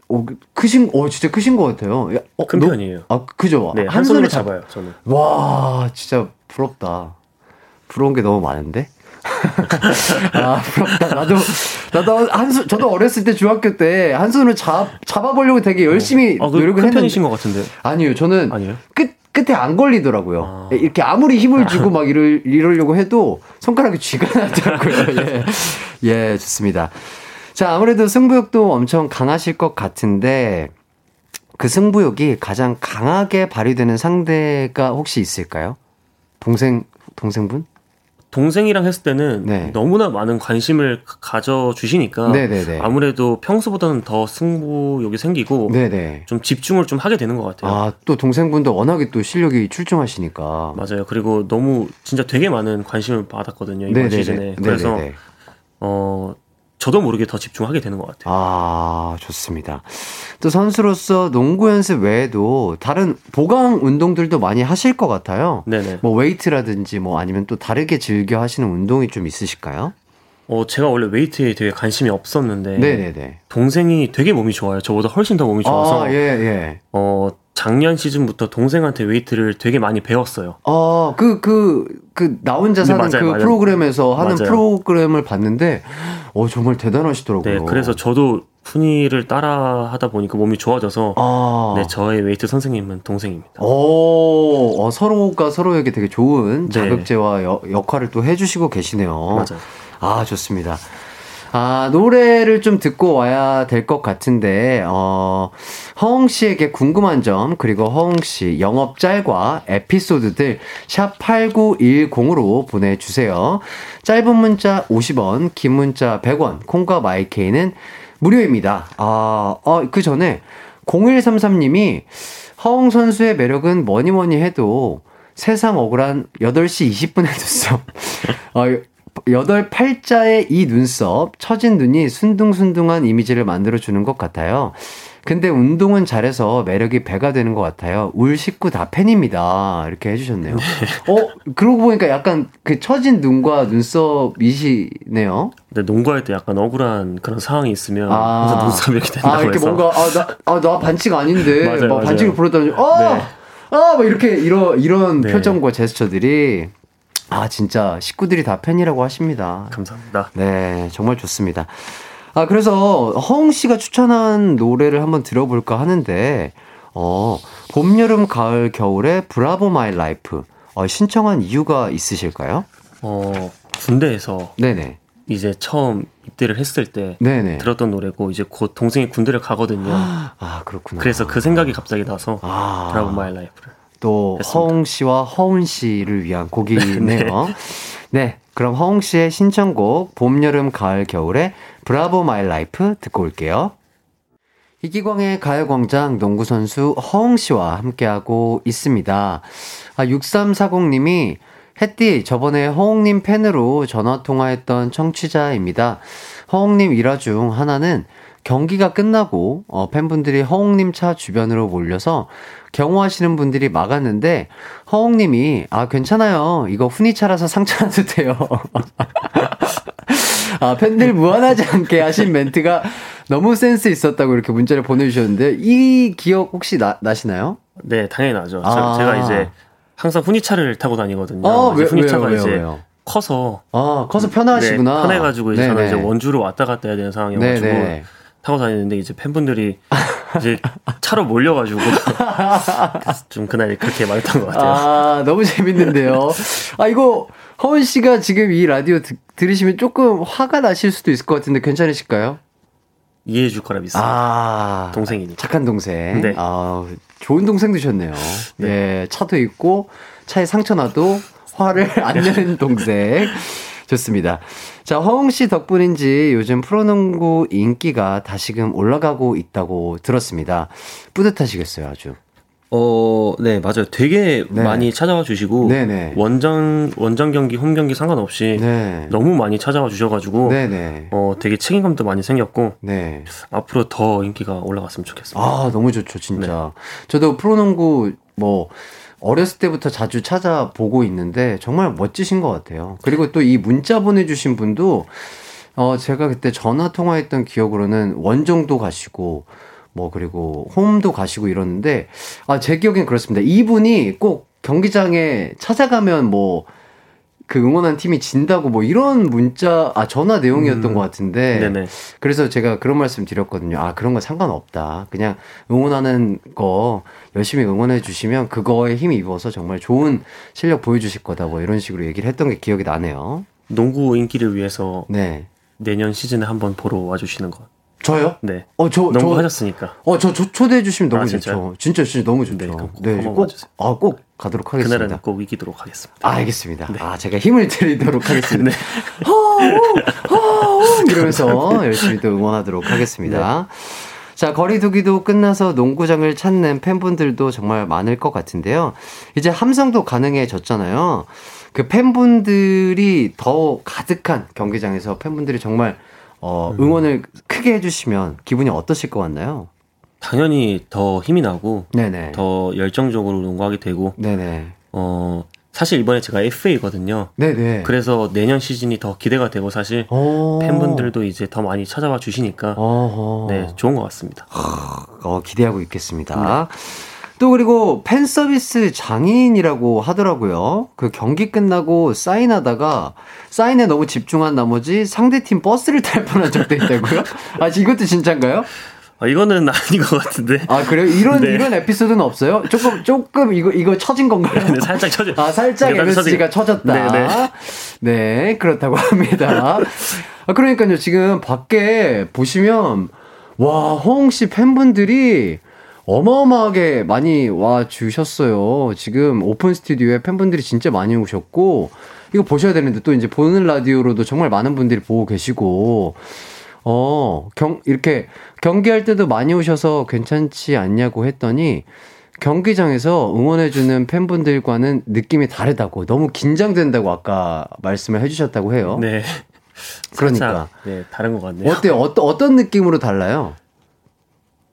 어, 크신, 어, 진짜 크신 것 같아요. 야, 어, 큰 너- 편이에요. 아, 그죠? 네, 한 손으로 잡아요, 저는. 와, 진짜 부럽다. 부러운 게 너무 많은데? 아, 부럽다. 나도, 나도 한 손, 저도 어렸을 때 중학교 때 한 손으로 잡, 잡아보려고 되게 열심히 아, 그 노력을 큰 했는데. 편이신 것 같은데. 아니요, 저는 아니에요? 끝, 끝에 안 걸리더라고요. 아. 이렇게 아무리 힘을 주고 막 이럴, 이러려고 해도 손가락이 쥐가 나더라고요. 예. 예, 좋습니다. 자, 아무래도 승부욕도 엄청 강하실 것 같은데, 그 승부욕이 가장 강하게 발휘되는 상대가 혹시 있을까요? 동생, 동생분? 동생이랑 했을 때는 네. 너무나 많은 관심을 가져 주시니까 네네네. 아무래도 평소보다는 더 승부욕이 생기고 네네. 좀 집중을 좀 하게 되는 것 같아요. 아, 또 동생분도 워낙에 또 실력이 출중하시니까. 맞아요. 그리고 너무 진짜 되게 많은 관심을 받았거든요 이번 시즌에. 그래서 네네네. 어 저도 모르게 더 집중하게 되는 것 같아요. 아, 좋습니다. 또 선수로서 농구 연습 외에도 다른 보강 운동들도 많이 하실 것 같아요. 네네. 뭐 웨이트라든지 뭐 아니면 또 다르게 즐겨 하시는 운동이 좀 있으실까요? 어 제가 원래 웨이트에 되게 관심이 없었는데 네네네. 동생이 되게 몸이 좋아요. 저보다 훨씬 더 몸이 좋아서 아, 예, 예. 어 작년 시즌부터 동생한테 웨이트를 되게 많이 배웠어요. 어, 그, 그, 그, 나 혼자 네, 사는 맞아요, 그 맞아요. 프로그램에서 하는 맞아요. 프로그램을 봤는데, 어, 정말 대단하시더라고요. 네, 그래서 저도 훈이를 따라 하다 보니까 몸이 좋아져서 아. 네, 저의 웨이트 선생님은 동생입니다. 오, 어, 서로가 서로에게 되게 좋은 네. 자극제와 여- 역할을 또 해주시고 계시네요. 맞아요. 아, 좋습니다. 아, 노래를 좀 듣고 와야 될 것 같은데, 어, 허웅 씨에게 궁금한 점, 그리고 허웅 씨 영업 짤과 에피소드들, 샵8910으로 보내주세요. 짧은 문자 50원, 긴 문자 100원, 콩과 마이케이는 무료입니다. 아, 어, 그 전에 0133님이 허웅 선수의 매력은 뭐니 뭐니 해도 세상 억울한 8시 20분에 눈썹. 어, 여덟 팔자의 이 눈썹, 처진 눈이 순둥순둥한 이미지를 만들어주는 것 같아요. 근데 운동은 잘해서 매력이 배가 되는 것 같아요. 울 식구 다 팬입니다. 이렇게 해주셨네요. 어, 그러고 보니까 약간 그 처진 눈과 눈썹이시네요. 근데 농구할 때 약간 억울한 그런 상황이 있으면 아. 항상 눈썹이 이렇게 된다고 아, 이렇게 해서 뭔가, 아, 나, 아, 나 반칙 아닌데. 맞아요, 막 맞아요. 반칙을 부렸다니, 어! 네. 아, 막 이렇게, 이런, 이런 네. 표정과 제스처들이, 아, 진짜 식구들이 다 팬이라고 하십니다. 감사합니다. 네, 정말 좋습니다. 아, 그래서 허웅 씨가 추천한 노래를 한번 들어볼까 하는데, 어, 봄, 여름, 가을, 겨울의 브라보 마이 라이프. 어, 신청한 이유가 있으실까요? 어, 군대에서 네네. 이제 처음 입대를 했을 때 네네. 들었던 노래고 이제 곧 동생이 군대를 가거든요. 아, 그렇구나. 그래서 그 생각이 갑자기 나서 아. 브라보 마이 라이프를 또 했습니다. 허웅 씨와 허훈 씨를 위한 곡이네요. 네. 그럼 허웅 씨의 신청곡 봄, 여름, 가을, 겨울의 브라보 마이 라이프 듣고 올게요. 이기광의 가요광장 농구선수 허웅 씨와 함께하고 있습니다. 아, 6340님이 햇띠 저번에 허웅님 팬으로 전화통화했던 청취자입니다. 허웅님 일화 중 하나는 경기가 끝나고 어, 팬분들이 허웅님 차 주변으로 몰려서 경호하시는 분들이 막았는데 허웅님이 아 괜찮아요 이거 훈이차라서 상처 나도 돼요 아 팬들 무한하지 않게 하신 멘트가 너무 센스 있었다고 이렇게 문자를 보내주셨는데 이 기억 혹시 나, 나시나요? 네, 당연히 나죠. 저- 아. 제가 이제 항상 훈이차를 타고 다니거든요. 어, 이제 왜- 훈이차가 왜요, 이제 왜요, 왜요? 커서 아 커서 편하시구나 네, 편해가지고 이제 저는 네네. 이제 원주로 왔다 갔다 해야 되는 상황이어가지고 네네. 타고 다니는데 이제 팬분들이 이제 차로 몰려가지고 좀 그날 그렇게 말했던 것 같아요. 아, 너무 재밌는데요. 아, 이거, 허은 씨가 지금 이 라디오 듣, 들으시면 조금 화가 나실 수도 있을 것 같은데 괜찮으실까요? 이해해 줄 거라 믿습니다. 아. 동생이니까. 착한 동생. 네. 아, 좋은 동생 되셨네요. 예, 차도 있고, 차에 상처 나도 화를 안 내는 동생. 좋습니다. 자, 허웅 씨 덕분인지 요즘 프로농구 인기가 다시금 올라가고 있다고 들었습니다. 뿌듯하시겠어요, 아주. 어, 네, 맞아요. 되게 네. 많이 찾아와 주시고 네네. 원정 원정 경기, 홈 경기 상관없이 네. 너무 많이 찾아와 주셔 가지고 네네. 어, 되게 책임감도 많이 생겼고 네. 앞으로 더 인기가 올라갔으면 좋겠습니다. 아, 너무 좋죠, 진짜. 저도 프로농구 뭐 어렸을 때부터 자주 찾아보고 있는데 정말 멋지신 것 같아요. 그리고 또 이 문자 보내주신 분도 어, 제가 그때 전화 통화했던 기억으로는 원정도 가시고 뭐 그리고 홈도 가시고 이러는데 아, 제 기억엔 그렇습니다. 이분이 꼭 경기장에 찾아가면 뭐 그 응원한 팀이 진다고 뭐 이런 문자 아 전화 내용이었던 것 같은데 네네. 그래서 제가 그런 말씀 드렸거든요. 아, 그런 거 상관없다. 그냥 응원하는 거 열심히 응원해 주시면 그거에 힘이 입어서 정말 좋은 실력 보여주실 거다. 뭐 이런 식으로 얘기를 했던 게 기억이 나네요. 농구 인기를 위해서 네. 내년 시즌에 한번 보러 와주시는 것. 저요? 네. 어, 저, 농구 저, 하셨으니까 어, 저, 저 초대해 주시면 너무 아, 좋죠. 진짜, 진짜 너무 좋죠. 네, 네, 꼭 한번 꼭. 아, 꼭 가도록 하겠습니다. 그날은 꼭 이기도록 하겠습니다. 아, 알겠습니다. 아, 제가 힘을 드리도록 하겠습니다. 네. 허웅, 허웅 이러면서 열심히 또 응원하도록 하겠습니다. 자, 거리두기도 끝나서 농구장을 찾는 팬분들도 정말 많을 것 같은데요. 이제 함성도 가능해졌잖아요. 그 팬분들이 더 가득한 경기장에서 팬분들이 정말 어, 응원을 크게 해주시면 기분이 어떠실 것 같나요? 당연히 더 힘이 나고 네네. 더 열정적으로 농구하게 되고 네네. 어 사실 이번에 제가 FA거든요. 네네. 그래서 내년 시즌이 더 기대가 되고 사실 어. 팬분들도 이제 더 많이 찾아와 주시니까 어허. 네 좋은 것 같습니다. 어, 기대하고 있겠습니다. 또 그리고 팬 서비스 장인이라고 하더라고요. 그 경기 끝나고 사인하다가 사인에 너무 집중한 나머지 상대팀 버스를 탈 뻔한 적도 있다고요? 아, 이것도 진짜인가요? 아, 이거는 아닌 것 같은데 아, 그래요? 이런, 네. 이런 에피소드는 없어요? 조금, 조금 이거, 이거 처진 건가요? 네, 살짝 쳐져. 아, 살짝 네, MSG가 쳐졌다. 네, 네. 네, 그렇다고 합니다. 아, 그러니까요, 지금 밖에 보시면, 와, 허웅 씨 팬분들이 어마어마하게 많이 와 주셨어요. 지금 오픈 스튜디오에 팬분들이 진짜 많이 오셨고, 이거 보셔야 되는데 또 이제 보는 라디오로도 정말 많은 분들이 보고 계시고, 어, 경, 이렇게 경기할 때도 많이 오셔서 괜찮지 않냐고 했더니, 경기장에서 응원해주는 팬분들과는 느낌이 다르다고, 너무 긴장된다고 아까 말씀을 해주셨다고 해요. 네. 그러니까. 네 다른 것 같네요. 어때요? 어떤, 어떤 느낌으로 달라요?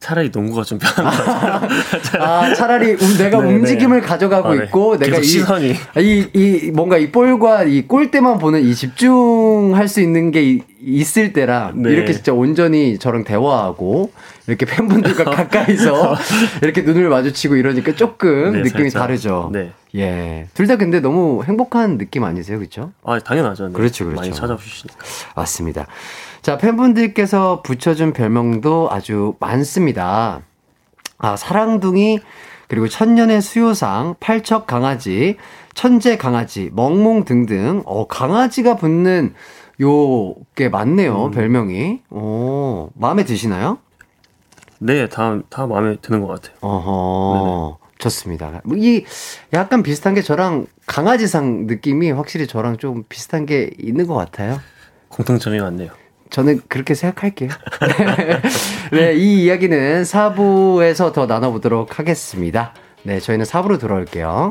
차라리 농구가 좀 편한 것 같아요. 아, 차라리 음, 내가 네, 움직임을 네. 가져가고 아, 네. 있고, 내가 이, 시선이. 이, 이, 뭔가 이 볼과 이 골대만 보는 이 집중할 수 있는 게 이- 있을 때랑, 네. 이렇게 진짜 온전히 저랑 대화하고, 이렇게 팬분들과 가까이서 이렇게 눈을 마주치고 이러니까 조금 네, 느낌이 살짝. 다르죠. 네. 예. 둘 다 근데 너무 행복한 느낌 아니세요? 그쵸? 아 당연하죠. 네. 그렇죠, 그렇죠. 많이 찾아주시니까. 맞습니다. 자, 팬분들께서 붙여준 별명도 아주 많습니다. 아, 사랑둥이, 그리고 천년의 수요상, 팔척 강아지, 천재 강아지, 멍몽 등등, 어, 강아지가 붙는 요게 많네요, 별명이. 오, 마음에 드시나요? 네, 다, 다 마음에 드는 것 같아요. 어허. 좋습니다. 뭐이 약간 비슷한 게 저랑 강아지상 느낌이 확실히 저랑 좀 비슷한 게 있는 것 같아요. 공통점이 많네요. 저는 그렇게 생각할게요. 네, 이 이야기는 4부에서 더 나눠보도록 하겠습니다. 네, 저희는 4부로 돌아올게요.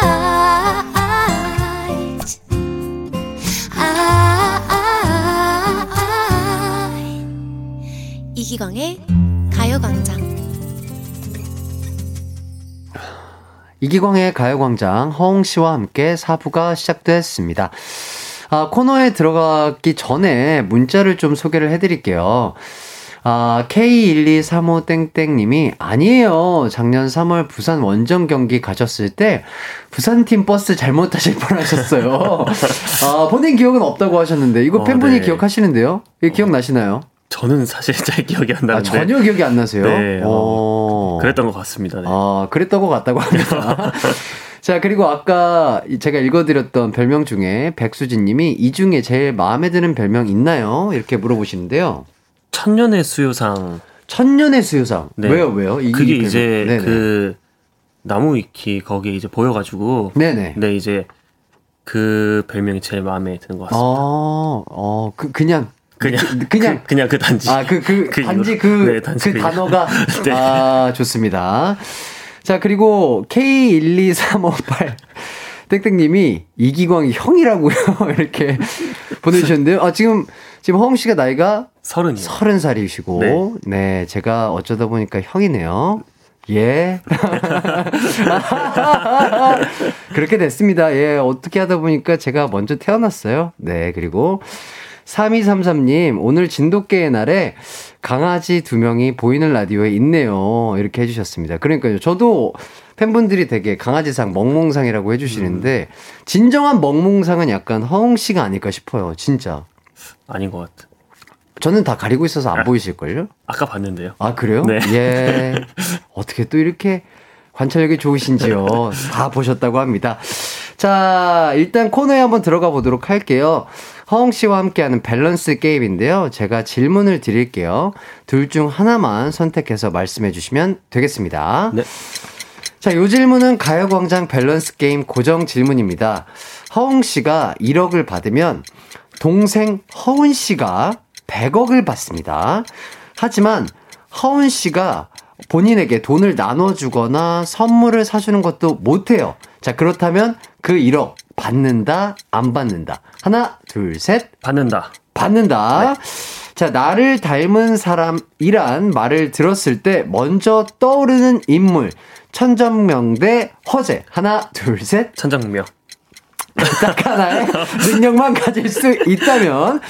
이기광의 가요광장 이기광의 가요광장 허웅 씨와 함께 4부가 시작됐습니다. 아, 코너에 들어가기 전에 문자를 좀 소개를 해드릴게요. 아, K1235땡땡님이, 아니에요. 작년 3월 부산 원정 경기 가셨을 때, 부산팀 버스 잘못 타실 뻔 하셨어요. 아, 본인 기억은 없다고 하셨는데, 이거 어, 팬분이 네. 기억하시는데요? 이거 기억나시나요? 저는 사실 잘 기억이 안 아, 나는데. 전혀 기억이 안 나세요? 네, 어. 그랬던 것 같습니다. 네. 아, 그랬다고 같다고 합니다. 자, 그리고 아까 제가 읽어드렸던 별명 중에 백수진 님이 이 중에 제일 마음에 드는 별명 있나요? 이렇게 물어보시는데요. 천년의 수요상. 천년의 수요상. 네. 왜요, 왜요? 이 그게 별명. 이제 네네. 그 나무 위키 거기에 이제 보여가지고. 네네. 네, 이제 그 별명이 제일 마음에 드는 것 같습니다. 어, 어, 그, 그냥. 그냥 그, 그냥. 그, 냥그 단지. 아, 그, 그, 그 단지 이유로. 그, 네, 단지 그 그. 단어가. 네. 아, 좋습니다. 자, 그리고 K12358. 땡땡님이 이기광이 형이라고요. 이렇게 보내주셨는데요. 아, 지금, 지금 허웅 씨가 나이가 서른이요. 서른 살이시고, 네. 네. 제가 어쩌다 보니까 형이네요. 예. 그렇게 됐습니다. 예, 어떻게 하다 보니까 제가 먼저 태어났어요. 네, 그리고 3233님, 오늘 진돗개의 날에 강아지 두 명이 보이는 라디오에 있네요. 이렇게 해주셨습니다. 그러니까요, 저도 팬분들이 되게 강아지상, 멍멍상이라고 해주시는데, 진정한 멍멍상은 약간 허웅 씨가 아닐까 싶어요. 진짜. 아닌 것 같아. 저는 다 가리고 있어서 안 보이실걸요? 아까 봤는데요. 아, 그래요? 네. 예. 어떻게 또 이렇게 관찰력이 좋으신지요. 다 보셨다고 합니다. 자, 일단 코너에 한번 들어가 보도록 할게요. 허웅 씨와 함께하는 밸런스 게임인데요. 제가 질문을 드릴게요. 둘 중 하나만 선택해서 말씀해 주시면 되겠습니다. 네. 자, 요 질문은 가요광장 밸런스 게임 고정 질문입니다. 허웅 씨가 1억을 받으면 동생 허훈 씨가 100억을 받습니다. 하지만 허운 씨가 본인에게 돈을 나눠주거나 선물을 사주는 것도 못해요. 자, 그렇다면 그 1억 받는다, 안 받는다. 하나, 둘, 셋. 받는다. 받는다. 자, 나를 닮은 사람이란 말을 들었을 때 먼저 떠오르는 인물. 천정명 대 허재. 하나, 둘, 셋. 천장명. 딱 하나의 능력만 가질 수 있다면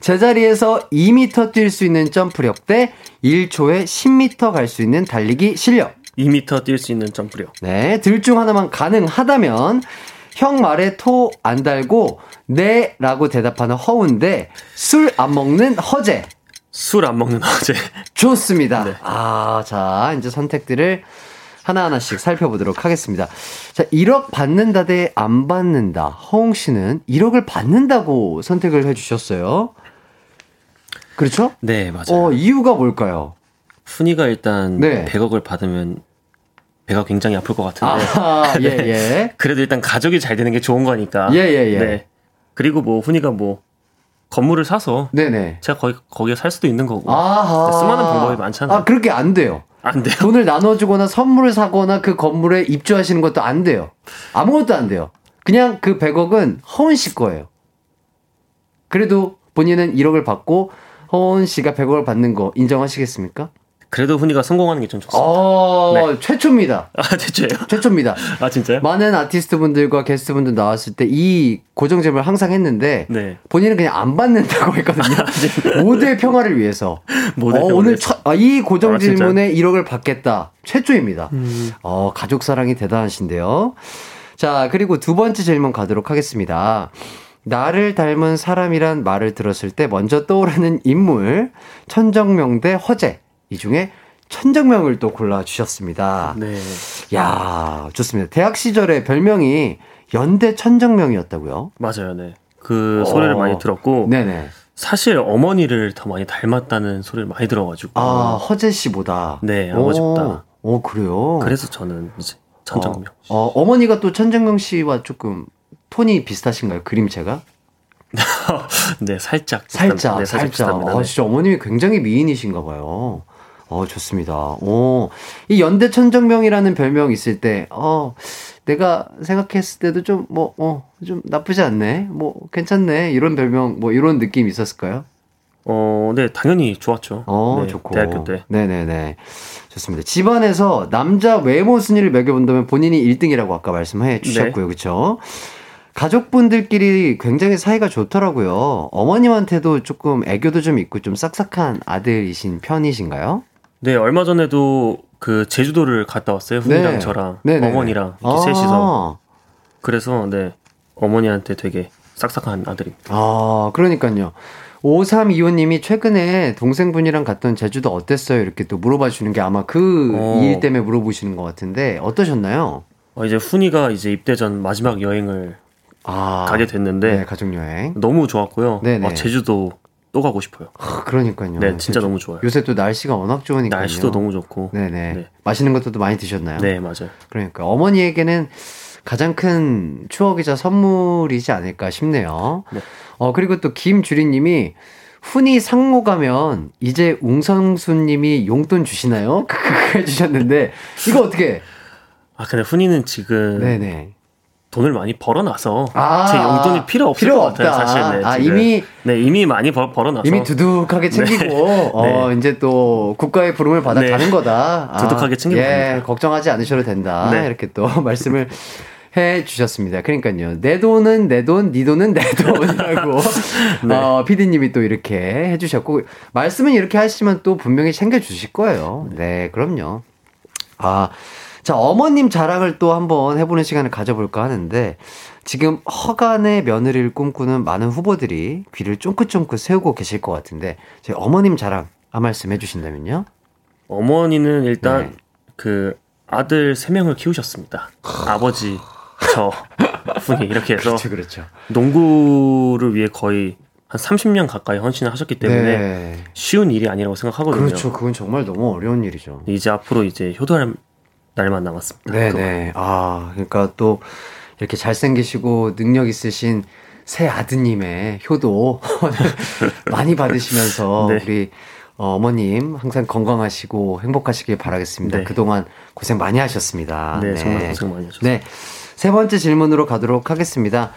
제자리에서 2m 뛸수 있는 점프력 대 1초에 10m 갈수 있는 달리기 실력. 2m 뛸수 있는 점프력. 네, 둘 중 하나만 가능하다면 형 말에 토 안 달고 네 라고 대답하는 허운데 술 안 먹는 허재. 술 안 먹는 어제. 좋습니다. 네. 아, 자, 이제 선택들을 하나하나씩 살펴보도록 하겠습니다. 자, 1억 받는다 대 안 받는다. 허웅 씨는 1억을 받는다고 선택을 해주셨어요. 그렇죠? 네, 맞아요. 어, 이유가 뭘까요? 훈이가 일단 네. 100억을 받으면 배가 굉장히 아플 것 같은데. 아, 예, 네. 예. 그래도 일단 가족이 잘 되는 게 좋은 거니까. 예, 예, 예. 네. 그리고 뭐 훈이가 뭐 건물을 사서 네네. 제가 거기 거기에 살 수도 있는 거고. 아하. 네, 수많은 방법이 많잖아요. 아, 그렇게 안 돼요. 안 돼요. 돈을 나눠 주거나 선물을 사거나 그 건물에 입주하시는 것도 안 돼요. 아무것도 안 돼요. 그냥 그 100억은 허은 씨 거예요. 그래도 본인은 1억을 받고 허은 씨가 100억을 받는 거 인정하시겠습니까? 그래도 훈이가 성공하는 게 좀 좋습니다. 어, 네. 최초입니다. 아, 진짜요? 최초입니다. 아, 진짜요? 많은 아티스트 분들과 게스트 분들 나왔을 때 이 고정 질문을 항상 했는데 네. 본인은 그냥 안 받는다고 했거든요. 모두의 평화를 위해서. 모두의 어, 오늘. 첫, 아, 이 고정 아? 질문에 1억을 받겠다. 최초입니다. 음. 어, 가족 사랑이 대단하신데요. 자, 그리고 두 번째 질문 가도록 하겠습니다. 나를 닮은 사람이란 말을 들었을 때 먼저 떠오르는 인물, 천정명 대 허재. 이 중에 천정명을 또 골라주셨습니다. 네. 야 좋습니다. 대학 시절에 별명이 연대 천정명이었다고요? 맞아요, 네. 그 소리를 어. 많이 들었고 네네. 사실 어머니를 더 많이 닮았다는 소리를 많이 들어가지고 아, 허재 씨보다. 네. 오, 오, 그래요? 그래서 저는 이제 천정명. 어, 어, 어머니가 또 천정명 씨와 조금 톤이 비슷하신가요? 그림체가? 네, 살짝 살짝, 네, 살짝. 비슷합니다. 아, 네. 진짜 어머님이 굉장히 미인이신가 봐요. 어, 좋습니다. 오, 이 연대 천정명이라는 별명 있을 때, 어, 내가 생각했을 때도 좀, 뭐, 어, 좀 나쁘지 않네? 뭐, 괜찮네? 이런 별명, 뭐, 이런 느낌 있었을까요? 어, 네, 당연히 좋았죠. 어, 네, 좋고. 대학교 때. 네네네. 좋습니다. 집안에서 남자 외모 순위를 매겨본다면 본인이 1등이라고 아까 말씀해 주셨고요. 그쵸? 가족분들끼리 굉장히 사이가 좋더라고요. 어머님한테도 조금 애교도 좀 있고 좀 싹싹한 아들이신 편이신가요? 네, 얼마 전에도 그 제주도를 갔다 왔어요. 훈이랑 네. 저랑 네네. 어머니랑 이렇게 아. 셋이서. 그래서 네, 어머니한테 되게 싹싹한 아들입니다. 아, 그러니까요. 5325님이 최근에 동생분이랑 갔던 제주도 어땠어요? 이렇게 또 물어봐 주는 게 아마 그 어. 일 때문에 물어보시는 것 같은데 어떠셨나요? 어, 이제 훈이가 이제 입대 전 마지막 여행을 아, 가게 됐는데 네, 가족 여행. 너무 좋았고요. 네네. 어, 제주도 또 가고 싶어요. 아, 그러니까요. 네, 진짜 너무 좋아요. 요새 또 날씨가 워낙 좋으니까요. 날씨도 너무 좋고. 네네. 네. 맛있는 것도 또 많이 드셨나요? 네, 맞아요. 그러니까 어머니에게는 가장 큰 추억이자 선물이지 않을까 싶네요. 네. 어, 그리고 또 김주리님이 훈이 상모 가면 이제 웅성수님이 용돈 주시나요? 크크크 해주셨는데 이거 어떻게? 아, 근데 훈이는 지금 네네. 돈을 많이 벌어놔서 아, 제 용돈이 필요 없을 필요 것 같아요, 없다. 사실. 네, 아. 이미- 네, 이미 많이 벌, 벌어놔서 이미 두둑하게 챙기고 어 이제 또 국가의 부름을 받아 네. 가는 거다. 아, 두둑하게 챙기고 예. 걱정하지 않으셔도 된다. 네. 이렇게 또 말씀을 해 주셨습니다. 그러니까요. 내 돈은 내 돈, 네 돈은 내 돈이라고 네. 어, 피디님이 또 이렇게 해 주셨고 말씀은 이렇게 하시면 또 분명히 챙겨 주실 거예요. 네, 그럼요. 아, 자, 어머님 자랑을 또 한번 해보는 시간을 가져볼까 하는데, 지금 허간의 며느리를 꿈꾸는 많은 후보들이 귀를 쫑긋쫑긋 세우고 계실 것 같은데, 제 어머님 자랑 한 말씀 해주신다면요? 어머니는 일단 네. 그 아들 세 명을 키우셨습니다. 아버지, 저, 훈이 이렇게 해서 그렇죠, 그렇죠. 농구를 위해 거의 한 30년 가까이 헌신을 하셨기 때문에 네. 쉬운 일이 아니라고 생각하거든요. 그렇죠. 그건 정말 너무 어려운 일이죠. 이제 앞으로 이제 효도할 날만 남았습니다. 네네. 아, 그러니까 또 이렇게 잘생기시고 능력 있으신 새 아드님의 효도 많이 받으시면서 네. 우리 어, 어머님 항상 건강하시고 행복하시길 바라겠습니다. 네. 그동안 고생 많이 하셨습니다. 네, 정말 고생 많이 하셨습니다. 네. 세 번째 질문으로 가도록 하겠습니다.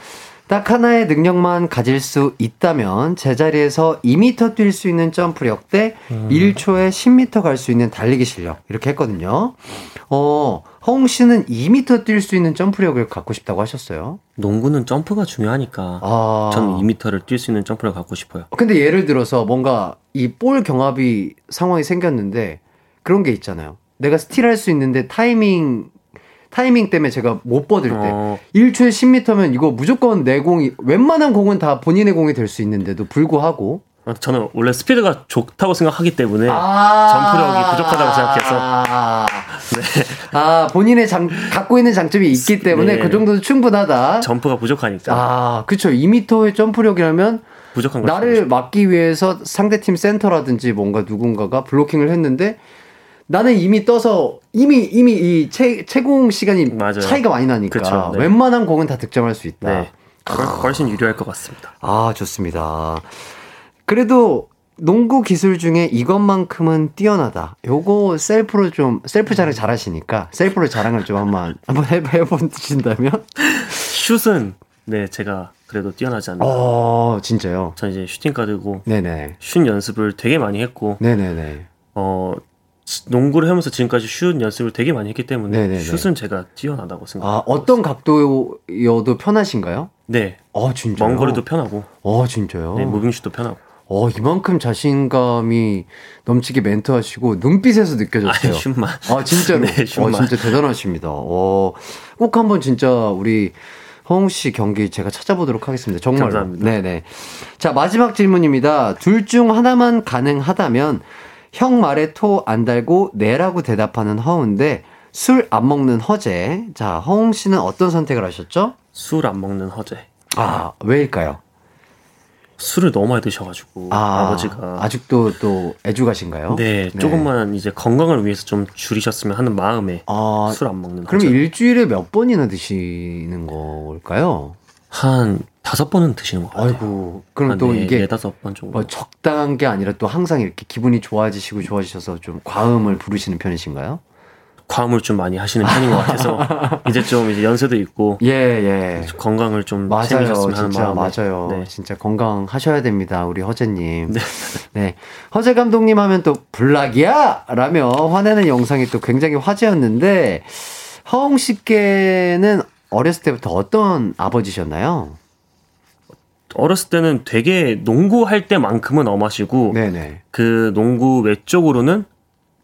딱 하나의 능력만 가질 수 있다면 제자리에서 2m 뛸 수 있는 점프력 대 음. 1초에 10m 갈 수 있는 달리기 실력 이렇게 했거든요. 어, 허웅 씨는 2m 뛸 수 있는 점프력을 갖고 싶다고 하셨어요. 농구는 점프가 중요하니까 아. 저는 2m를 뛸 수 있는 점프를 갖고 싶어요. 근데 예를 들어서 뭔가 이 볼 경합이 상황이 생겼는데 그런 게 있잖아요. 내가 스틸할 수 있는데 타이밍 타이밍 때문에 제가 못 뻗을 때 어, 1초에 10m면 이거 무조건 내 공이 웬만한 공은 다 본인의 공이 될 수 있는데도 불구하고 저는 원래 스피드가 좋다고 생각하기 때문에 아~ 점프력이 부족하다고 생각해서. 아, 아 본인의 장, 갖고 있는 장점이 있기 때문에 네. 그 정도도 충분하다. 점프가 부족하니까 아, 그쵸. 2m의 점프력이라면 부족한 걸 나를 막기 위해서 상대팀 센터라든지 뭔가 누군가가 블로킹을 했는데 나는 이미 떠서 이미 이미 이 채, 채공 시간이 맞아요. 차이가 많이 나니까 그쵸, 네. 웬만한 공은 다 득점할 수 있다. 네. 훨- 훨씬 유리할 것 같습니다. 아, 좋습니다. 그래도 농구 기술 중에 이것만큼은 뛰어나다. 요거 셀프로 좀 셀프 자랑 잘하시니까 셀프로 자랑을 좀 한번 한번 해 해보신다면. 슛은 네 제가 그래도 뛰어나지 않나. 어 진짜요. 저 이제 슈팅 가드고 네네. 슛 연습을 되게 많이 했고 네네네. 어 지- 농구를 하면서 지금까지 슛 연습을 되게 많이 했기 때문에 네네네. 슛은 제가 뛰어나다고 아 생각합니다. 어떤 각도여도 편하신가요? 네. 어 진짜요. 먼 거리도 편하고 어 진짜요. 네, 무빙슛도 편하고. 어 이만큼 자신감이 넘치게 멘트하시고 눈빛에서 느껴졌어요. 아니, 슛만. 아 진짜로. 네, 어 슛만. 진짜 대단하십니다. 어, 꼭 한번 진짜 우리 허웅 씨 경기 제가 찾아보도록 하겠습니다. 정말로. 감사합니다. 네네. 자 마지막 질문입니다. 둘 중 하나만 가능하다면 형 말에 토 안 달고 네라고 대답하는 허웅인데 술 안 먹는 허재. 자 허웅 씨는 어떤 선택을 하셨죠? 술 안 먹는 허재. 아 왜일까요? 술을 너무 많이 드셔가지고 아, 버지가 아직도 또 애주가신가요? 네, 조금만 이제 건강을 위해서 좀 줄이셨으면 하는 마음에 아, 술안 먹는 그럼. 일주일에 몇 번이나 드시는 걸까요? 한 다섯 번은 드시는 것 같아요. 아이고, 그럼 한또 네, 이게 네 다섯 번 정도. 뭐 적당한 게 아니라 또 항상 이렇게 기분이 좋아지시고 좋아지셔서 좀 과음을 부르시는 편이신가요? 과음을 좀 많이 하시는 편인 것 같아서 이제 좀 이제 연세도 있고 예, 예. 건강을 좀 맞아요. 챙기셨으면 하는 진짜 마음에 맞아요. 네. 진짜 건강하셔야 됩니다. 우리 허재님. 네. 네. 허재 감독님 하면 또 불락이야! 라며 화내는 영상이 또 굉장히 화제였는데, 허웅 씨께는 어렸을 때부터 어떤 아버지셨나요? 어렸을 때는 되게 농구할 때만큼은 엄하시고 네네. 그 농구 외적으로는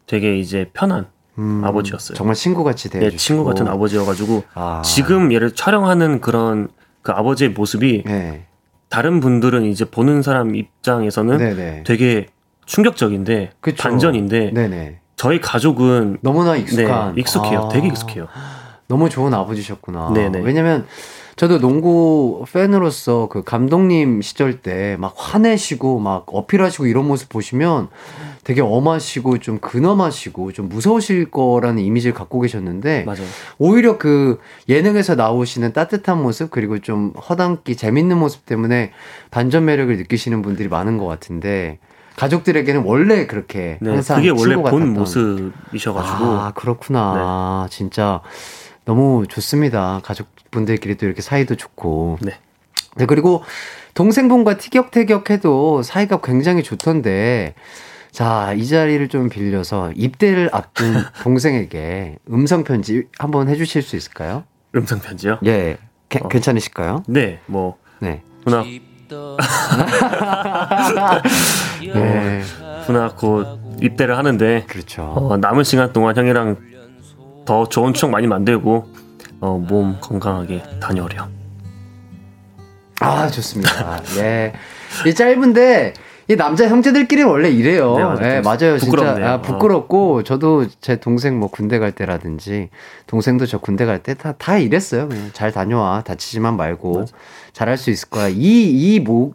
되게 이제 편한 음, 아버지였어요. 정말 친구같이 내 대해주시고. 친구 같은 아버지여가지고 아. 지금 얘를 촬영하는 그런 그 아버지의 모습이 네. 다른 분들은 이제 보는 사람 입장에서는 네네. 되게 충격적인데 그쵸. 반전인데 네네. 저희 가족은 너무나 네, 익숙한. 익숙해요. 아, 되게 익숙해요. 너무 좋은 아버지셨구나. 네네. 왜냐면 저도 농구 팬으로서 그 감독님 시절 때 막 화내시고 막 어필하시고 이런 모습 보시면 되게 엄하시고 좀 근엄하시고 좀 무서우실 거라는 이미지를 갖고 계셨는데 맞아요. 오히려 그 예능에서 나오시는 따뜻한 모습 그리고 좀 허당기 재밌는 모습 때문에 반전 매력을 느끼시는 분들이 많은 것 같은데 가족들에게는 원래 그렇게 네, 항상 그게 원래 본. 모습이셔가지고 아 그렇구나 진짜 너무 좋습니다 가족분들끼리 또 이렇게 사이도 좋고 네. 네 그리고 동생분과 티격태격해도 사이가 굉장히 좋던데 자 이 자리를 좀 빌려서 입대를 앞둔 동생에게 음성 편지 한번 해주실 수 있을까요? 음성 편지요. 예 게- 어. 괜찮으실까요? 네, 뭐 네. 누나 네 누나 곧 입대를 하는데 그렇죠. 어, 남은 시간 동안 형이랑 더 좋은 추억 많이 만들고 어, 몸 건강하게 다녀오렴. 아, 좋습니다. 예. 이 짧은데, 이 남자 형제들끼리 원래 이래요. 네, 맞아요. 예, 좀 맞아요. 진짜. 부끄럽네요. 아, 부끄럽고, 저도 제 동생 뭐 군대 갈 때라든지, 동생도 저 군대 갈 때 다, 다 이랬어요. 그냥 잘 다녀와. 다치지만 말고, 잘할 수 있을 거야. 이, 이 뭐,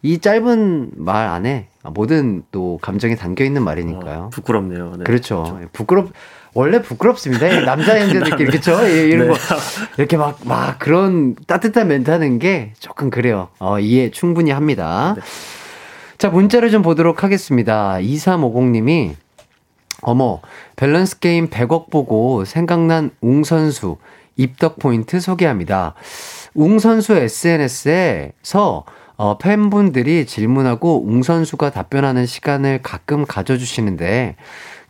이 짧은 말 안에 모든 또 감정이 담겨 있는 말이니까요. 어, 부끄럽네요. 네. 그렇죠. 부끄럽 원래 부끄럽습니다. 이 남자 형제들끼리 그렇죠. 예, 이런 네. 거 이렇게 막막 그런 따뜻한 멘트 하는 게 조금 그래요. 어, 이해 충분히 합니다. 네. 자, 문자를 좀 보도록 하겠습니다. 2350님이 어머, 밸런스 게임 100억 보고 생각난 웅 선수 입덕 포인트 소개합니다. 웅 선수 SNS에서 어, 팬분들이 질문하고 웅 선수가 답변하는 시간을 가끔 가져주시는데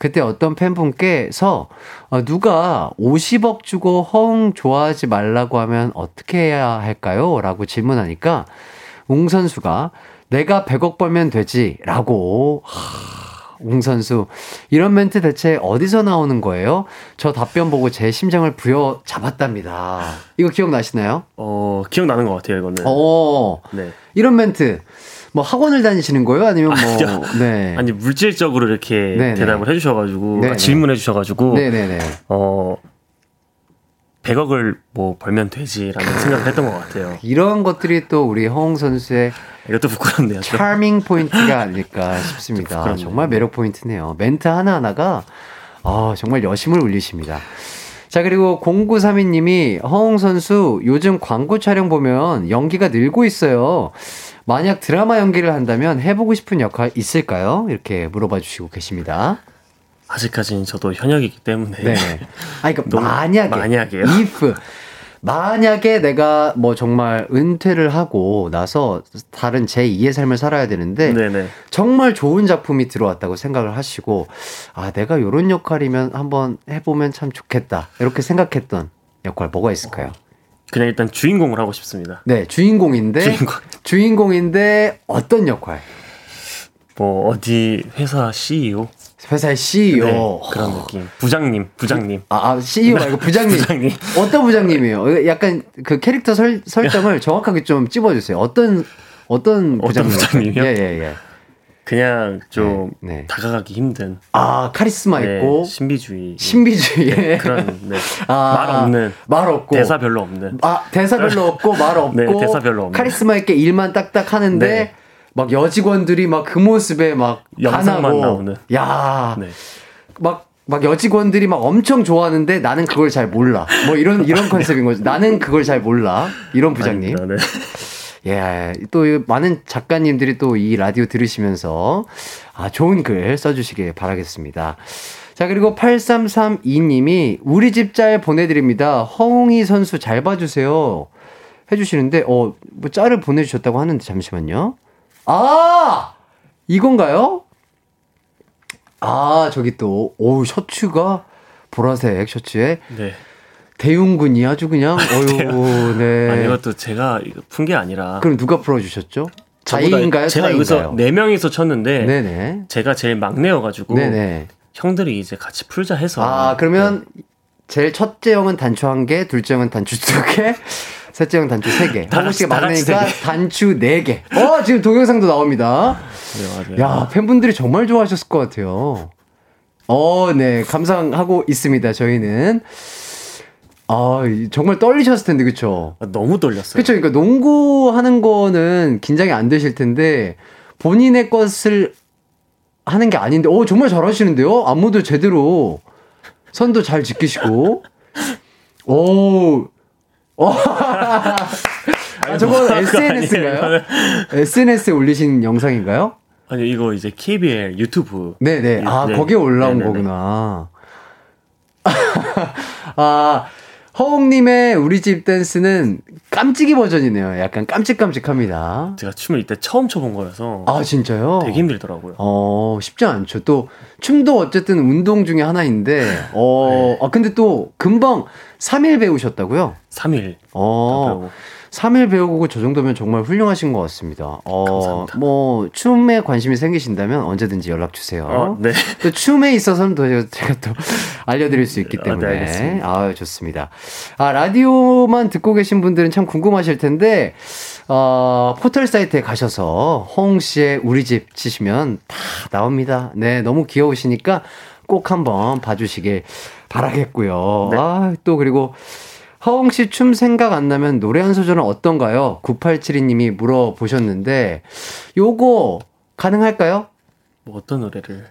그때 어떤 팬분께서 어, 누가 50억 주고 허웅 좋아하지 말라고 하면 어떻게 해야 할까요? 라고 질문하니까 웅 선수가 내가 100억 벌면 되지 라고 웅 선수 이런 멘트 대체 어디서 나오는 거예요? 저 답변 보고 제 심장을 부여 잡았답니다. 이거 기억나시나요? 어, 기억나는 것 같아요, 이거는. 어 네. 이런 멘트 뭐 학원을 다니시는 거예요? 아니면 뭐 네. 아니, 물질적으로 이렇게 네네. 대답을 해 주셔 가지고, 네네. 아, 질문해 주셔 가지고, 네네네. 어, 100억을 뭐 벌면 되지라는 생각을 했던 것 같아요. 이런 것들이 또 우리 허웅 선수의 이것도 부끄럽네요. 좀. 차밍 포인트가 아닐까 싶습니다. 정말 매력 포인트네요. 멘트 하나하나가 아, 정말 여심을 울리십니다. 자, 그리고 0932님이 허웅 선수 요즘 광고 촬영 보면 연기가 늘고 있어요. 만약 드라마 연기를 한다면 해보고 싶은 역할 있을까요? 이렇게 물어봐 주시고 계십니다. 아직까지는 저도 현역이기 때문에 네. 아니, 그러니까 너무 만약에. 만약에요? if. 만약에 내가 뭐 정말 은퇴를 하고 나서 다른 제 2의 삶을 살아야 되는데 네네. 정말 좋은 작품이 들어왔다고 생각을 하시고 아 내가 요런 역할이면 한번 해보면 참 좋겠다 이렇게 생각했던 역할 뭐가 있을까요? 그냥 일단 주인공을 하고 싶습니다. 네 주인공인데 주인공. 주인공인데 어떤 역할? 뭐 어디 회사 CEO 회사의 CEO 네, 그런 느낌. 부장님, 부장님. 아, 아, CEO 말고 부장님. 부장님. 어떤 부장님이에요? 약간 그 캐릭터 설, 설정을 정확하게 좀 찝어주세요. 어떤 어떤 어떤 부장님? 부장님이요? 예 예 예. 그냥 좀 네, 네. 다가가기 힘든 아 카리스마 네, 있고 신비주의 신비주의 네, 그런 네. 아, 말 없는 말 없고 대사 별로 없는 아 대사 별로 없고 말 없고 네, 대사 별로 없는. 카리스마 있게 일만 딱딱 하는데 네. 막 여직원들이 막 그 모습에 막 영상만 반하고 나오는. 야 네. 막, 막 여직원들이 막 엄청 좋아하는데 나는 그걸 잘 몰라. 뭐 이런, 이런 컨셉인 거죠. 나는 그걸 잘 몰라. 이런 부장님. 아닙니다. 네. 예, 또이 많은 작가님들이 또 이 라디오 들으시면서 아, 좋은 글 써주시길 바라겠습니다. 자, 그리고 8332님이 우리 집 짤 보내드립니다. 허웅이 선수 잘 봐주세요. 해주시는데, 어, 뭐 짤을 보내주셨다고 하는데 잠시만요. 아! 이건가요? 아, 저기 또, 오, 셔츠가 보라색 셔츠에 네. 대웅군이 아주 그냥, 어유 네. 아니 이것도 제가 푼 게 아니라 그럼 누가 풀어 주셨죠? 저보다 자이인가요? 제가 여기서 사이인가요? 네 명이서 쳤는데 네네. 제가 제일 막내여 가지고 네네. 형들이 이제 같이 풀자 해서 아, 그러면 제일 첫째 형은 단추 한 개, 둘째 형은 단추 두 개, 셋째 형은 단추 세 개. 같이 막내니까. 단추 네 개. 어, 지금 동영상도 나옵니다. 네. 야, 팬분들이 정말 좋아하셨을 것 같아요. 어, 네. 감상하고 있습니다, 저희는. 아, 정말 떨리셨을 텐데, 그쵸? 아, 너무 떨렸어요. 그쵸. 그러니까 농구 하는 거는 긴장이 안 되실 텐데, 본인의 것을 하는 게 아닌데, 오, 정말 잘하시는데요? 안무도 제대로, 선도 잘 지키시고, 오, 어. 아, 저건 그거 SNS인가요? SNS에 올리신 영상인가요? 아니 이거 이제 KBL 유튜브 네네. 아, 네. 거기에 올라온 네네네. 거구나. 아, 허웅님의 우리 집 댄스는 깜찍이 버전이네요. 약간 깜찍깜찍합니다. 제가 춤을 이때 처음 춰본 거여서 아, 진짜요? 되게 힘들더라고요. 어, 쉽지 않죠. 또, 춤도 어쨌든 운동 중에 하나인데, 어, 네. 아, 근데 또 금방 3일 배우셨다고요? 3일 어, 3일 배우고 저 정도면 정말 훌륭하신 것 같습니다. 어, 감사합니다. 뭐, 춤에 관심이 생기신다면 언제든지 연락 주세요. 어, 네. 또 춤에 있어서는 또 제가, 또 알려드릴 수 있기 아, 네, 때문에. 아, 좋습니다. 아, 라디오만 듣고 계신 분들은 참 궁금하실 텐데, 어, 포털 사이트에 가셔서 허웅 씨의 우리 집 치시면 다 나옵니다. 네, 너무 귀여우시니까 꼭 한번 봐주시길 바라겠고요. 네. 아, 또 그리고 허웅 씨 춤 생각 안 나면 노래 한 소절은 어떤가요? 9872님이 물어보셨는데, 요거 가능할까요? 뭐 어떤 노래를